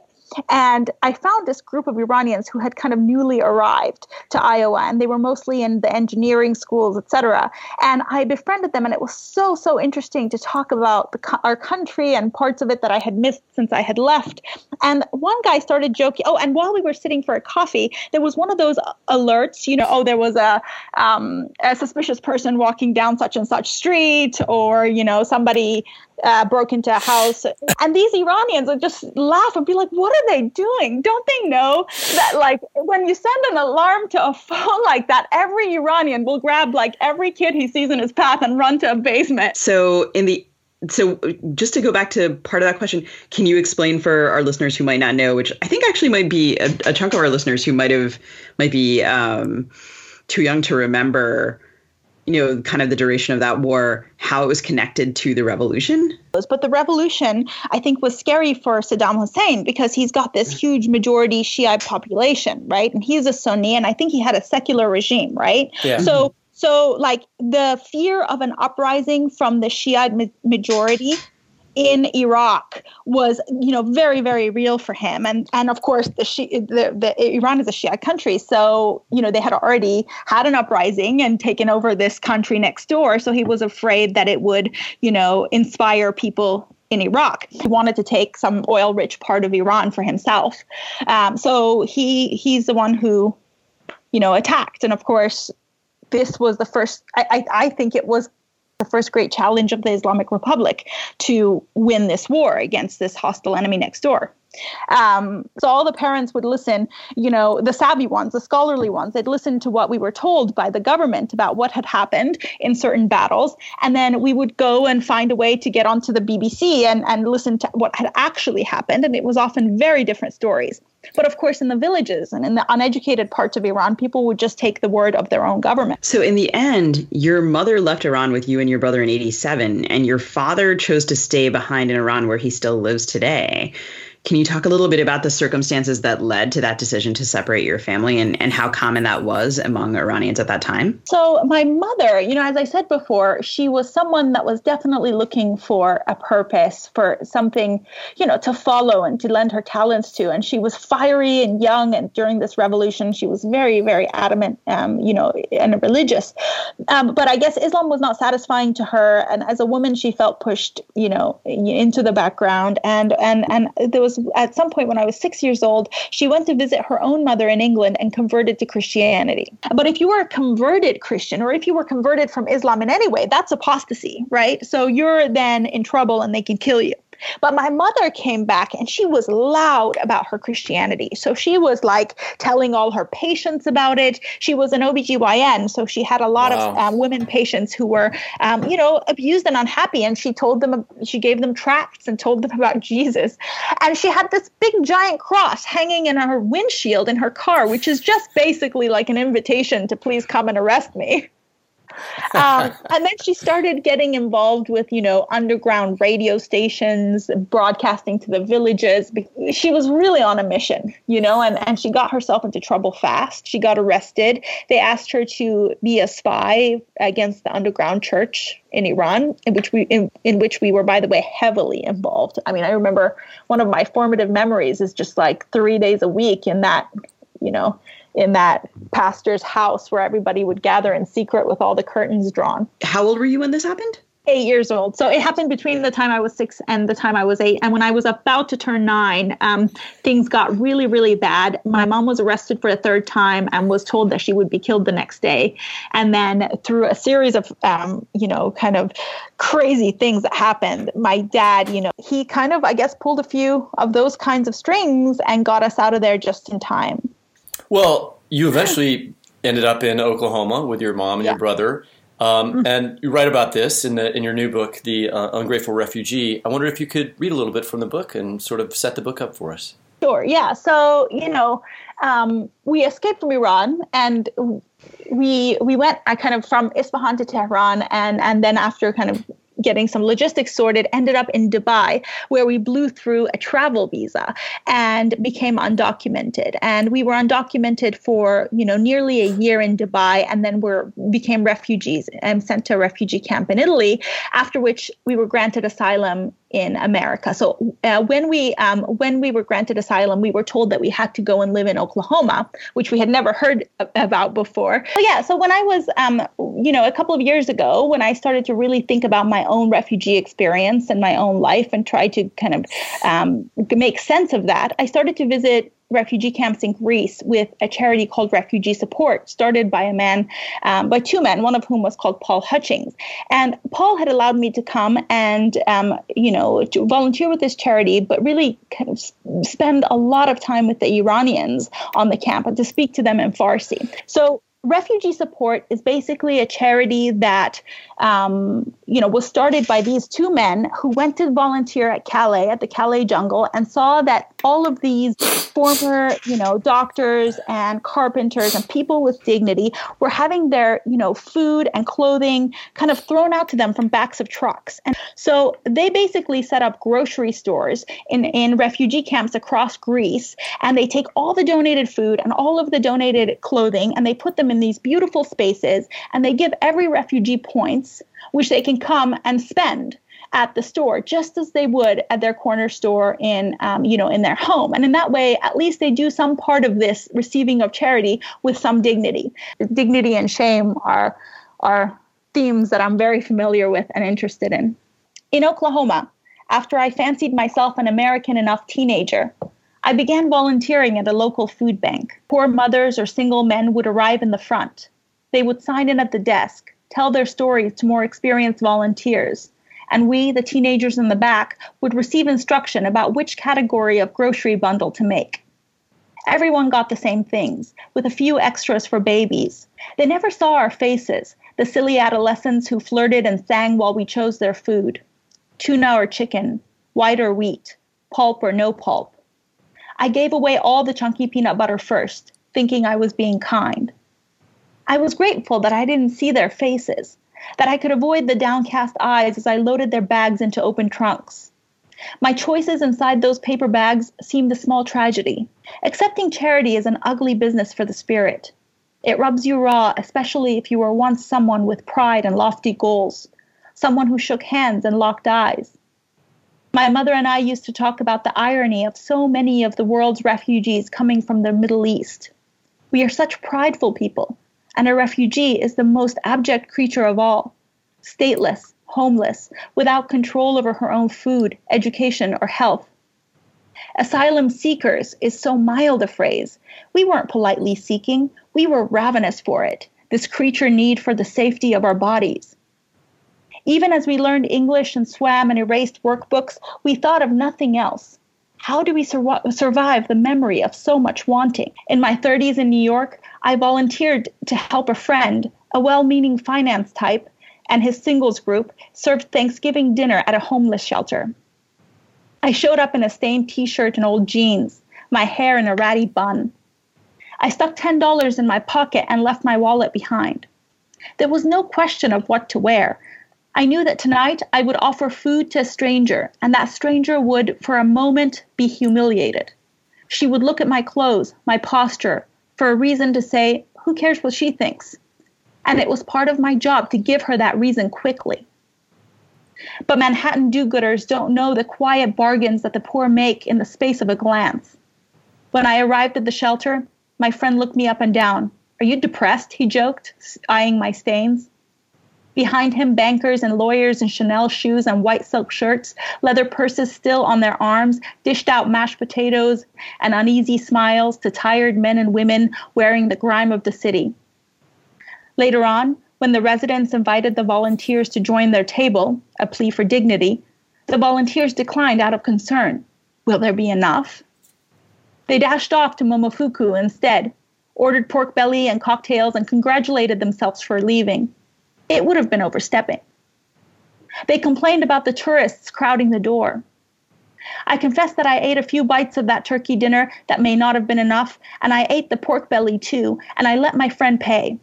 and I found this group of Iranians who had kind of newly arrived to Iowa, and they were mostly in the engineering schools, etc. And I befriended them, and it was so so interesting to talk about the, our country and parts of it that I had missed since I had left. And one guy started joking. Oh, and while we were sitting for a coffee, there was one of those alerts. You know, oh, there was a um, a suspicious person walking down such and such street, or you know, somebody uh, broke into a house. And these Iranians would just laugh and be like, what are they doing? Don't they know that, like, when you send an alarm to a phone like that, every Iranian will grab, like, every kid he sees in his path and run to a basement? So, in the so just to go back to part of that question can you explain for our listeners who might not know which i think actually might be a, a chunk of our listeners who might have might be um, too young to remember you know, kind of the duration of that war, how it was connected to the revolution. But the revolution, I think, was scary for Saddam Hussein because he's got this huge majority Shiite population, right? And he's a Sunni, and I think he had a secular regime, right? Yeah. So, mm-hmm. so like the fear of an uprising from the Shiite ma- majority in Iraq was, you know, very, very real for him. And and of course, the, Shi- the, the Iran is a Shia country, so you know they had already had an uprising and taken over this country next door. So he was afraid that it would, you know, inspire people in Iraq. He wanted to take some oil-rich part of Iran for himself. Um, so he he's the one who, you know, attacked. And of course, this was the first. I, I, I think it was the first great challenge of the Islamic Republic to win this war against this hostile enemy next door. Um, so all the parents would listen, you know, the savvy ones, the scholarly ones, they'd listen to what we were told by the government about what had happened in certain battles. And then we would go and find a way to get onto the BBC and, and listen to what had actually happened. And it was often very different stories. But of course, in the villages and in the uneducated parts of Iran, people would just take the word of their own government. So, in the end, your mother left Iran with you and your brother in 87, and your father chose to stay behind in Iran where he still lives today. Can you talk a little bit about the circumstances that led to that decision to separate your family and, and how common that was among Iranians at that time? So, my mother, you know, as I said before, she was someone that was definitely looking for a purpose, for something, you know, to follow and to lend her talents to. And she was fiery and young. And during this revolution, she was very, very adamant, um, you know, and religious. Um, but I guess Islam was not satisfying to her. And as a woman, she felt pushed, you know, into the background. And, and, and there was at some point when I was six years old, she went to visit her own mother in England and converted to Christianity. But if you were a converted Christian or if you were converted from Islam in any way, that's apostasy, right? So you're then in trouble and they can kill you. But my mother came back and she was loud about her Christianity. So she was like telling all her patients about it. She was an OBGYN. So she had a lot wow. of um, women patients who were, um, you know, abused and unhappy. And she told them, she gave them tracts and told them about Jesus. And she had this big giant cross hanging in her windshield in her car, which is just basically like an invitation to please come and arrest me. um, and then she started getting involved with, you know, underground radio stations, broadcasting to the villages. She was really on a mission, you know, and, and she got herself into trouble fast. She got arrested. They asked her to be a spy against the underground church in Iran, in which we in, in which we were, by the way, heavily involved. I mean, I remember one of my formative memories is just like three days a week in that, you know, in that pastor's house where everybody would gather in secret with all the curtains drawn. How old were you when this happened? eight years old. So it happened between the time I was six and the time I was eight. And when I was about to turn nine, um, things got really, really bad. My mom was arrested for a third time and was told that she would be killed the next day. And then through a series of, um, you know, kind of crazy things that happened, my dad, you know, he kind of, I guess, pulled a few of those kinds of strings and got us out of there just in time. Well, you eventually ended up in Oklahoma with your mom and yeah. your brother. Um, mm-hmm. And you write about this in the in your new book, The uh, Ungrateful Refugee. I wonder if you could read a little bit from the book and sort of set the book up for us. Sure. Yeah. So you know, um, we escaped from Iran and we we went I kind of from Isfahan to Tehran and and then after kind of getting some logistics sorted, ended up in Dubai, where we blew through a travel visa and became undocumented. And we were undocumented for, you know, nearly a year in Dubai, and then were became refugees and sent to a refugee camp in Italy, after which we were granted asylum in America. So uh, when we um, when we were granted asylum, we were told that we had to go and live in Oklahoma, which we had never heard about before. So yeah, so when I was um, you know a couple of years ago, when I started to really think about my own refugee experience and my own life and try to kind of um, make sense of that, I started to visit refugee camps in Greece with a charity called Refugee Support, started by a man, um, by two men, one of whom was called Paul Hutchings. And Paul had allowed me to come and, um, you know, to volunteer with this charity, but really kind of spend a lot of time with the Iranians on the camp and to speak to them in Farsi. So refugee support is basically a charity that um, you know was started by these two men who went to volunteer at calais at the calais jungle and saw that all of these former you know doctors and carpenters and people with dignity were having their you know food and clothing kind of thrown out to them from backs of trucks. And so they basically set up grocery stores in in refugee camps across greece and they take all the donated food and all of the donated clothing and they put them in in these beautiful spaces and they give every refugee points which they can come and spend at the store just as they would at their corner store in um, you know in their home and in that way at least they do some part of this receiving of charity with some dignity dignity and shame are are themes that i'm very familiar with and interested in in oklahoma after i fancied myself an american enough teenager I began volunteering at a local food bank. Poor mothers or single men would arrive in the front. They would sign in at the desk, tell their stories to more experienced volunteers, and we, the teenagers in the back, would receive instruction about which category of grocery bundle to make. Everyone got the same things, with a few extras for babies. They never saw our faces, the silly adolescents who flirted and sang while we chose their food tuna or chicken, white or wheat, pulp or no pulp. I gave away all the chunky peanut butter first, thinking I was being kind. I was grateful that I didn't see their faces, that I could avoid the downcast eyes as I loaded their bags into open trunks. My choices inside those paper bags seemed a small tragedy. Accepting charity is an ugly business for the spirit. It rubs you raw, especially if you were once someone with pride and lofty goals, someone who shook hands and locked eyes, my mother and I used to talk about the irony of so many of the world's refugees coming from the Middle East. We are such prideful people, and a refugee is the most abject creature of all stateless, homeless, without control over her own food, education, or health. Asylum seekers is so mild a phrase. We weren't politely seeking, we were ravenous for it, this creature need for the safety of our bodies. Even as we learned English and swam and erased workbooks, we thought of nothing else. How do we sur- survive the memory of so much wanting? In my 30s in New York, I volunteered to help a friend, a well meaning finance type, and his singles group served Thanksgiving dinner at a homeless shelter. I showed up in a stained t shirt and old jeans, my hair in a ratty bun. I stuck $10 in my pocket and left my wallet behind. There was no question of what to wear. I knew that tonight I would offer food to a stranger, and that stranger would, for a moment, be humiliated. She would look at my clothes, my posture, for a reason to say, Who cares what she thinks? And it was part of my job to give her that reason quickly. But Manhattan do gooders don't know the quiet bargains that the poor make in the space of a glance. When I arrived at the shelter, my friend looked me up and down. Are you depressed? he joked, eyeing my stains. Behind him, bankers and lawyers in Chanel shoes and white silk shirts, leather purses still on their arms, dished out mashed potatoes and uneasy smiles to tired men and women wearing the grime of the city. Later on, when the residents invited the volunteers to join their table, a plea for dignity, the volunteers declined out of concern. Will there be enough? They dashed off to Momofuku instead, ordered pork belly and cocktails, and congratulated themselves for leaving it would have been overstepping. They complained about the tourists crowding the door. I confess that I ate a few bites of that turkey dinner that may not have been enough, and I ate the pork belly too, and I let my friend pay.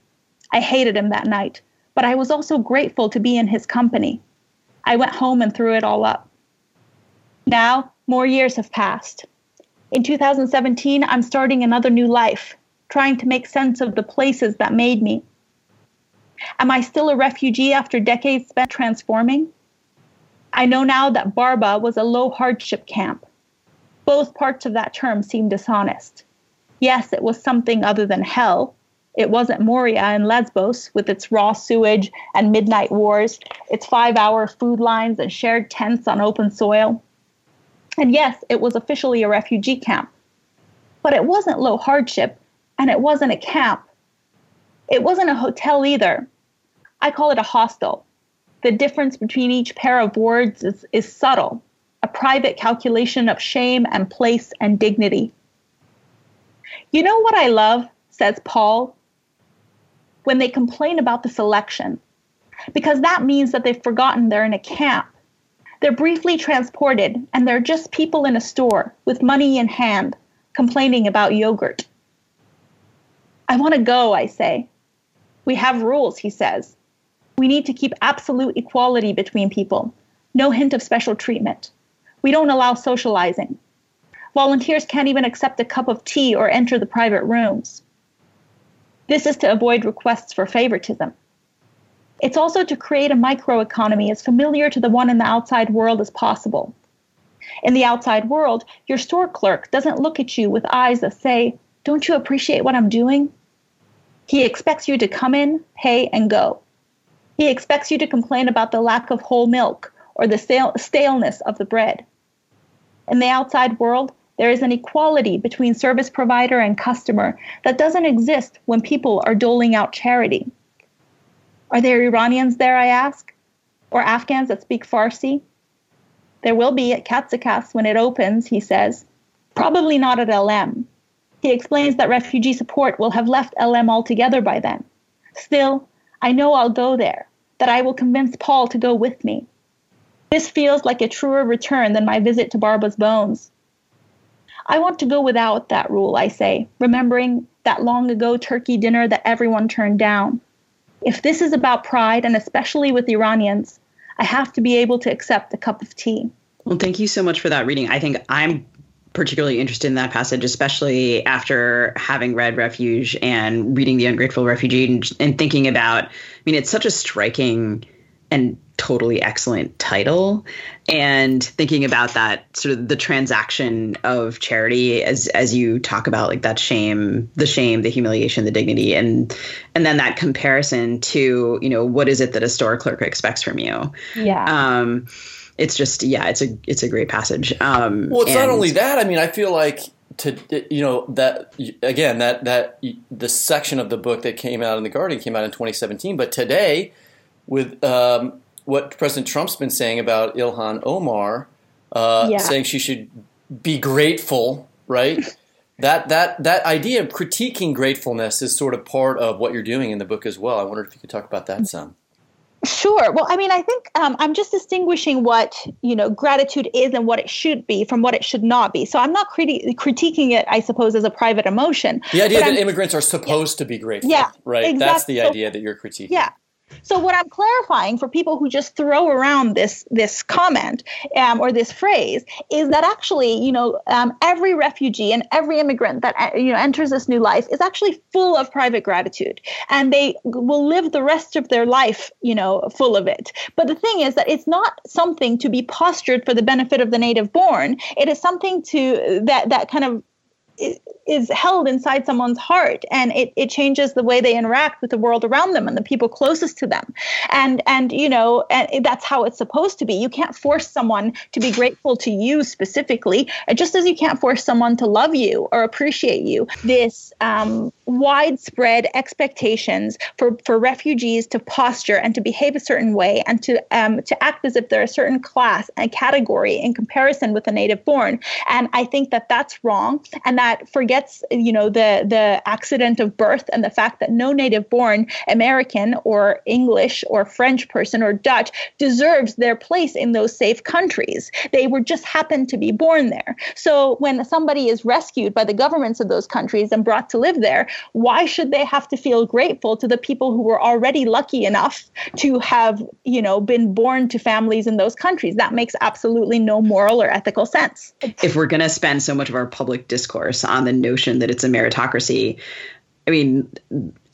I hated him that night, but I was also grateful to be in his company. I went home and threw it all up. Now, more years have passed. In 2017, I'm starting another new life, trying to make sense of the places that made me Am I still a refugee after decades spent transforming? I know now that Barba was a low hardship camp. Both parts of that term seem dishonest. Yes, it was something other than hell. It wasn't Moria and Lesbos with its raw sewage and midnight wars, its five hour food lines and shared tents on open soil. And yes, it was officially a refugee camp. But it wasn't low hardship, and it wasn't a camp. It wasn't a hotel either. I call it a hostel. The difference between each pair of words is, is subtle, a private calculation of shame and place and dignity. You know what I love, says Paul, when they complain about the selection, because that means that they've forgotten they're in a camp. They're briefly transported, and they're just people in a store with money in hand complaining about yogurt. I want to go, I say. We have rules, he says. We need to keep absolute equality between people, no hint of special treatment. We don't allow socializing. Volunteers can't even accept a cup of tea or enter the private rooms. This is to avoid requests for favoritism. It's also to create a microeconomy as familiar to the one in the outside world as possible. In the outside world, your store clerk doesn't look at you with eyes that say, Don't you appreciate what I'm doing? He expects you to come in, pay, and go. He expects you to complain about the lack of whole milk or the staleness of the bread. In the outside world, there is an equality between service provider and customer that doesn't exist when people are doling out charity. Are there Iranians there, I ask? Or Afghans that speak Farsi? There will be at Katsikas when it opens, he says. Probably not at LM. He explains that refugee support will have left LM altogether by then. Still, I know I'll go there, that I will convince Paul to go with me. This feels like a truer return than my visit to Barba's Bones. I want to go without that rule, I say, remembering that long ago turkey dinner that everyone turned down. If this is about pride, and especially with Iranians, I have to be able to accept a cup of tea. Well, thank you so much for that reading. I think I'm particularly interested in that passage, especially after having read Refuge and reading The Ungrateful Refugee and, and thinking about, I mean, it's such a striking and totally excellent title. And thinking about that sort of the transaction of charity as as you talk about like that shame the shame the humiliation the dignity and and then that comparison to you know what is it that a store clerk expects from you? Yeah. Um it's just yeah, it's a it's a great passage. Um, well, it's and, not only that. I mean, I feel like to you know that again that that the section of the book that came out in the Guardian came out in 2017, but today with um, what President Trump's been saying about Ilhan Omar, uh, yeah. saying she should be grateful, right? that that that idea of critiquing gratefulness is sort of part of what you're doing in the book as well. I wondered if you could talk about that some. Sure. Well, I mean, I think um, I'm just distinguishing what you know gratitude is and what it should be from what it should not be. So I'm not criti- critiquing it, I suppose, as a private emotion. The idea that I'm, immigrants are supposed yeah. to be grateful. Yeah, right. Exactly. That's the idea that you're critiquing. Yeah, so what I'm clarifying for people who just throw around this this comment um, or this phrase is that actually, you know, um, every refugee and every immigrant that uh, you know enters this new life is actually full of private gratitude, and they will live the rest of their life, you know, full of it. But the thing is that it's not something to be postured for the benefit of the native born. It is something to that that kind of is held inside someone's heart and it, it changes the way they interact with the world around them and the people closest to them. And and you know and that's how it's supposed to be. You can't force someone to be grateful to you specifically just as you can't force someone to love you or appreciate you. This um, widespread expectations for for refugees to posture and to behave a certain way and to um, to act as if they're a certain class and category in comparison with a native born. And i think that that's wrong and that forgets forgets, you know, the the accident of birth and the fact that no native-born American or English or French person or Dutch deserves their place in those safe countries. They were just happened to be born there. So when somebody is rescued by the governments of those countries and brought to live there, why should they have to feel grateful to the people who were already lucky enough to have, you know, been born to families in those countries? That makes absolutely no moral or ethical sense. If we're going to spend so much of our public discourse on the notion that it's a meritocracy. I mean,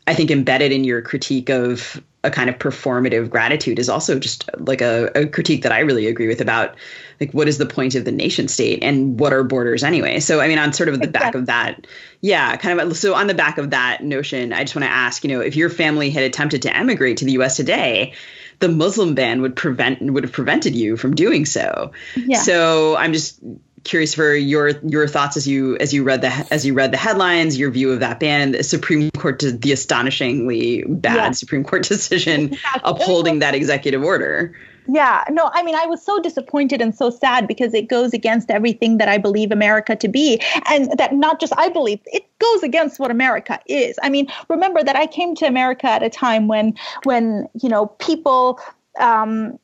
I think embedded in your critique of a kind of performative gratitude is also just like a, a, critique that I really agree with about like what is the point of the nation state and what are borders anyway. So I mean on sort of the back of that, yeah, kind of so on the back of that notion, I just want to ask, you know, if your family had attempted to emigrate to the US today, the Muslim ban would prevent would have prevented you from doing so. Yeah. So I'm just curious for your your thoughts as you as you read the as you read the headlines, your view of that ban, the Supreme Court to the astonishingly bad yeah. Supreme Court decision exactly. upholding that executive order. Yeah, no, I mean, I was so disappointed and so sad because it goes against everything that I believe America to be. And that not just I believe, it goes against what America is. I mean, remember that I came to America at a time when, when, you know, people, um,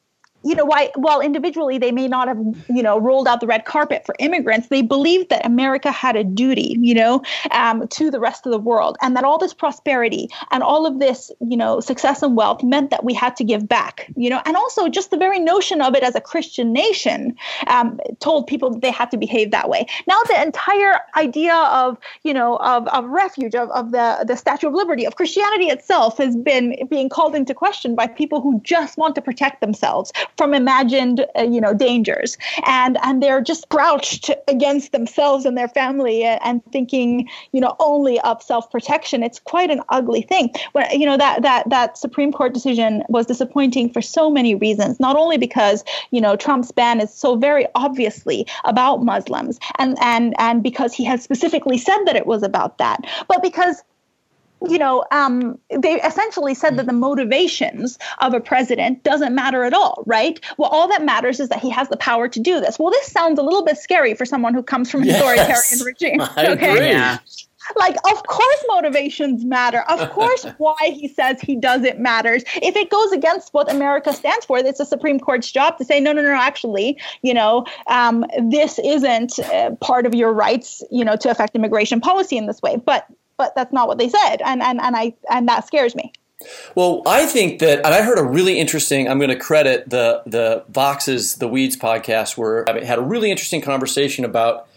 you know, why, while individually they may not have, you know, rolled out the red carpet for immigrants, they believed that America had a duty, you know, um, to the rest of the world, and that all this prosperity and all of this, you know, success and wealth meant that we had to give back, you know, and also just the very notion of it as a Christian nation um, told people they had to behave that way. Now the entire idea of, you know, of, of refuge, of, of the the Statue of Liberty, of Christianity itself, has been being called into question by people who just want to protect themselves from imagined, uh, you know, dangers, and and they're just crouched against themselves and their family uh, and thinking, you know, only of self-protection. It's quite an ugly thing. When you know that that that Supreme Court decision was disappointing for so many reasons. Not only because you know Trump's ban is so very obviously about Muslims, and and and because he has specifically said that it was about that, but because you know, um, they essentially said that the motivations of a president doesn't matter at all, right? Well, all that matters is that he has the power to do this. Well, this sounds a little bit scary for someone who comes from an yes, authoritarian regime. I okay? agree. Yeah. Like, of course, motivations matter. Of course, why he says he does it matters. If it goes against what America stands for, it's the Supreme Court's job to say, no, no, no, actually, you know, um, this isn't uh, part of your rights, you know, to affect immigration policy in this way. But but that's not what they said, and and and I and that scares me. Well, I think that, and I heard a really interesting. I'm going to credit the the Vox's The Weeds podcast, where I had a really interesting conversation about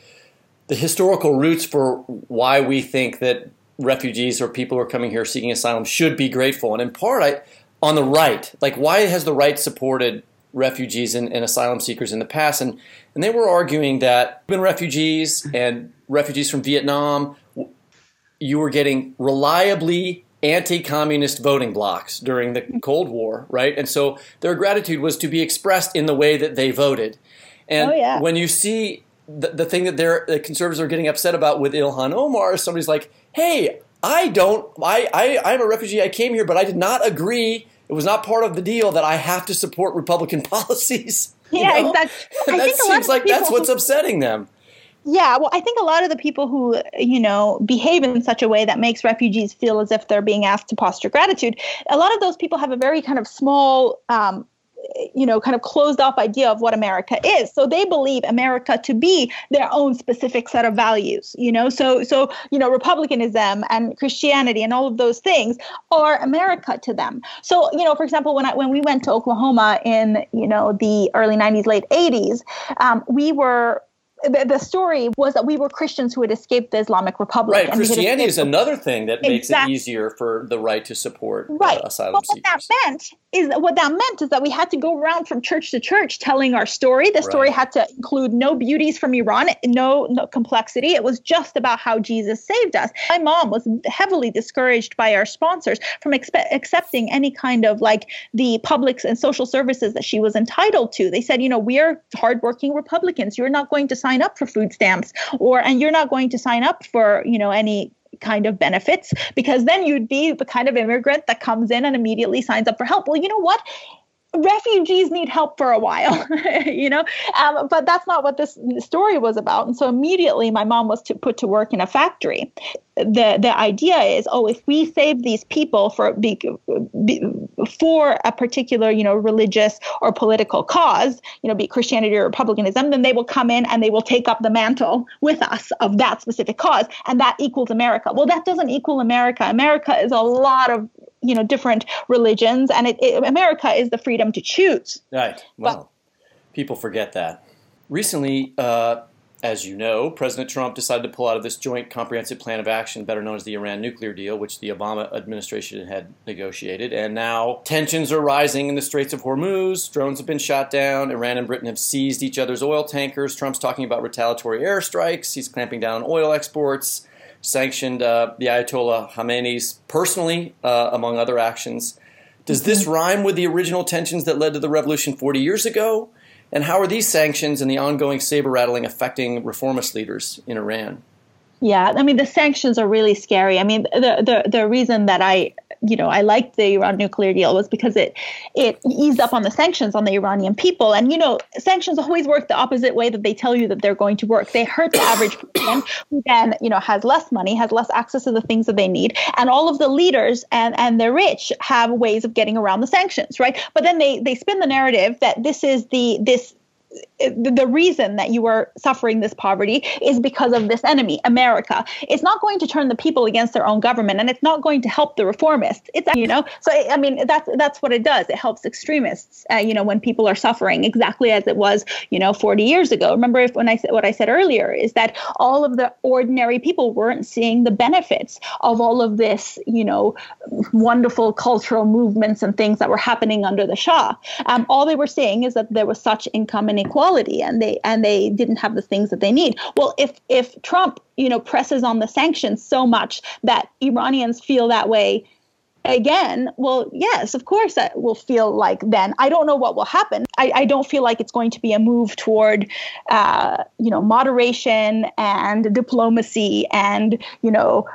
the historical roots for why we think that refugees or people who are coming here seeking asylum should be grateful. And in part, I on the right, like why has the right supported refugees and, and asylum seekers in the past? And and they were arguing that when refugees and refugees from Vietnam you were getting reliably anti-communist voting blocks during the Cold War, right? And so their gratitude was to be expressed in the way that they voted. And oh, yeah. when you see the, the thing that they're, the conservatives are getting upset about with Ilhan Omar, somebody's like, "Hey, I don't. I, I I'm a refugee. I came here, but I did not agree. It was not part of the deal that I have to support Republican policies." Yeah, know? exactly. And that seems like that's what's upsetting them. Yeah, well, I think a lot of the people who, you know, behave in such a way that makes refugees feel as if they're being asked to posture gratitude, a lot of those people have a very kind of small um, you know, kind of closed off idea of what America is. So they believe America to be their own specific set of values, you know. So so you know, republicanism and Christianity and all of those things are America to them. So you know, for example, when I when we went to Oklahoma in you know the early '90s, late '80s, um, we were the, the story was that we were Christians who had escaped the Islamic Republic. Right, Christianity is another thing that makes exactly. it easier for the right to support uh, right. Uh, asylum but what seekers. that meant is that what that meant is that we had to go around from church to church telling our story. The story right. had to include no beauties from Iran, no, no complexity. It was just about how Jesus saved us. My mom was heavily discouraged by our sponsors from expe- accepting any kind of like the public and social services that she was entitled to. They said, you know, we are hardworking Republicans. You're not going to sign sign up for food stamps or and you're not going to sign up for you know any kind of benefits because then you'd be the kind of immigrant that comes in and immediately signs up for help. Well you know what refugees need help for a while, you know. Um, but that's not what this story was about. And so immediately, my mom was to put to work in a factory. the The idea is, oh, if we save these people for be, be, for a particular, you know, religious or political cause, you know, be Christianity or republicanism, then they will come in and they will take up the mantle with us of that specific cause, and that equals America. Well, that doesn't equal America. America is a lot of you know different religions and it, it, america is the freedom to choose. Right. Well but, people forget that. Recently uh, as you know president trump decided to pull out of this joint comprehensive plan of action better known as the iran nuclear deal which the obama administration had negotiated. And now tensions are rising in the straits of hormuz. Drones have been shot down. Iran and britain have seized each other's oil tankers. Trump's talking about retaliatory airstrikes. He's clamping down on oil exports sanctioned uh, the Ayatollah Khamenei's personally, uh, among other actions. Does this mm-hmm. rhyme with the original tensions that led to the revolution 40 years ago? And how are these sanctions and the ongoing saber rattling affecting reformist leaders in Iran? Yeah, I mean the sanctions are really scary. I mean the the the reason that I you know I liked the Iran nuclear deal was because it it eased up on the sanctions on the Iranian people. And you know sanctions always work the opposite way that they tell you that they're going to work. They hurt the average person who then you know has less money, has less access to the things that they need, and all of the leaders and and the rich have ways of getting around the sanctions, right? But then they they spin the narrative that this is the this the reason that you are suffering this poverty is because of this enemy, America. It's not going to turn the people against their own government, and it's not going to help the reformists. It's you know, so I mean that's that's what it does. It helps extremists. Uh, you know, when people are suffering, exactly as it was you know 40 years ago. Remember if when I said what I said earlier is that all of the ordinary people weren't seeing the benefits of all of this you know wonderful cultural movements and things that were happening under the Shah. Um, all they were seeing is that there was such income inequality and they and they didn't have the things that they need. Well if if trump you know presses on the sanctions so much that iranians feel that way again well yes of course that will feel like then. I don't know what will happen. I, I don't feel like it's going to be a move toward uh, you know moderation and diplomacy and you know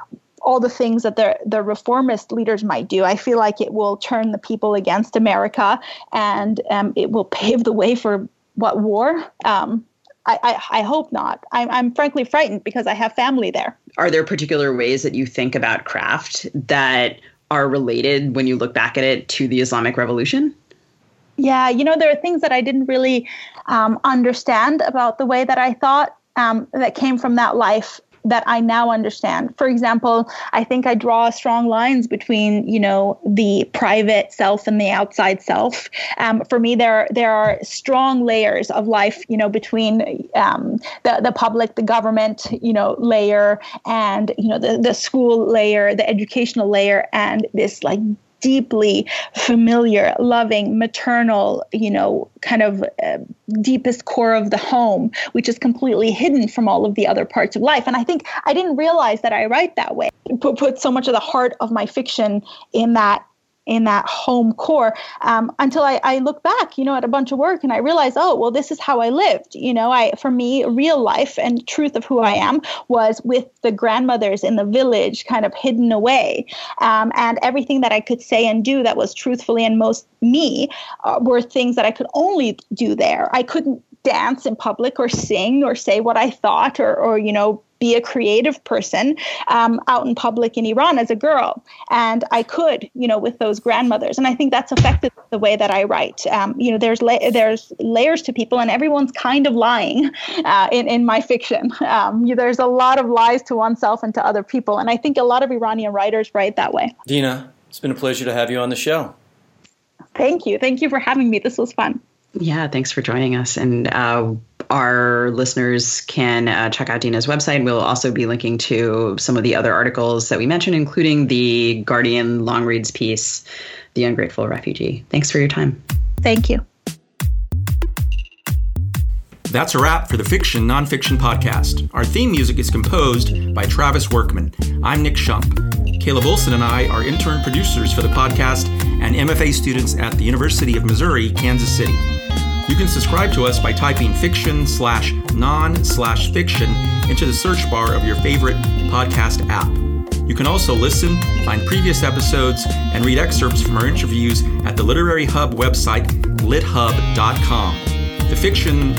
all the things that the the reformist leaders might do. I feel like it will turn the people against America, and um, it will pave the way for what war? Um, I, I, I, hope not. I'm, I'm frankly frightened because I have family there. Are there particular ways that you think about craft that are related when you look back at it to the Islamic Revolution? Yeah, you know, there are things that I didn't really um, understand about the way that I thought um, that came from that life that I now understand. For example, I think I draw strong lines between, you know, the private self and the outside self. Um, for me, there there are strong layers of life, you know, between um, the the public, the government, you know, layer, and you know the the school layer, the educational layer, and this like deeply familiar, loving, maternal, you know, kind of uh, deepest core of the home, which is completely hidden from all of the other parts of life. And I think I didn't realize that I write that way. Put, put so much of the heart of my fiction in that in that home core um, until I, I look back, you know, at a bunch of work and I realize, oh, well, this is how I lived. You know, I for me, real life and truth of who I am was with the grandmothers in the village, kind of hidden away, um, and everything that I could say and do that was truthfully and most me uh, were things that I could only do there. I couldn't dance in public or sing or say what I thought or, or you know, be a creative person um, out in public in Iran as a girl. And I could, you know, with those grandmothers. And I think that's affected the way that I write. Um, you know, there's la- there's layers to people, and everyone's kind of lying uh, in in my fiction. Um, there's a lot of lies to oneself and to other people, and I think a lot of Iranian writers write that way. Dina, it's been a pleasure to have you on the show. Thank you. Thank you for having me. This was fun. Yeah, thanks for joining us. And uh, our listeners can uh, check out Dina's website. We'll also be linking to some of the other articles that we mentioned, including the Guardian long reads piece, The Ungrateful Refugee. Thanks for your time. Thank you. That's a wrap for the Fiction Nonfiction Podcast. Our theme music is composed by Travis Workman. I'm Nick Shump. Caleb Olson and I are intern producers for the podcast and MFA students at the University of Missouri, Kansas City. You can subscribe to us by typing fiction slash non slash fiction into the search bar of your favorite podcast app. You can also listen, find previous episodes, and read excerpts from our interviews at the Literary Hub website, lithub.com. The Fiction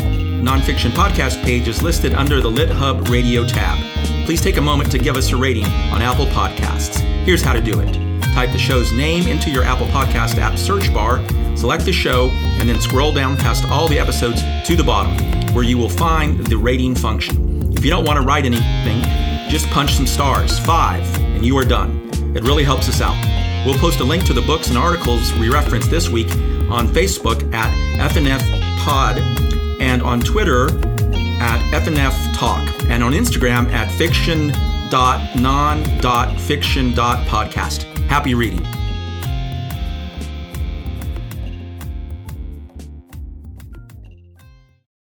Nonfiction podcast page is listed under the LitHub Radio tab. Please take a moment to give us a rating on Apple Podcasts. Here's how to do it. Type the show's name into your Apple Podcast app search bar select the show, and then scroll down past all the episodes to the bottom, where you will find the rating function. If you don't want to write anything, just punch some stars, five, and you are done. It really helps us out. We'll post a link to the books and articles we referenced this week on Facebook at FNF Pod and on Twitter at FNF Talk and on Instagram at fiction.non.fiction.podcast. Happy reading.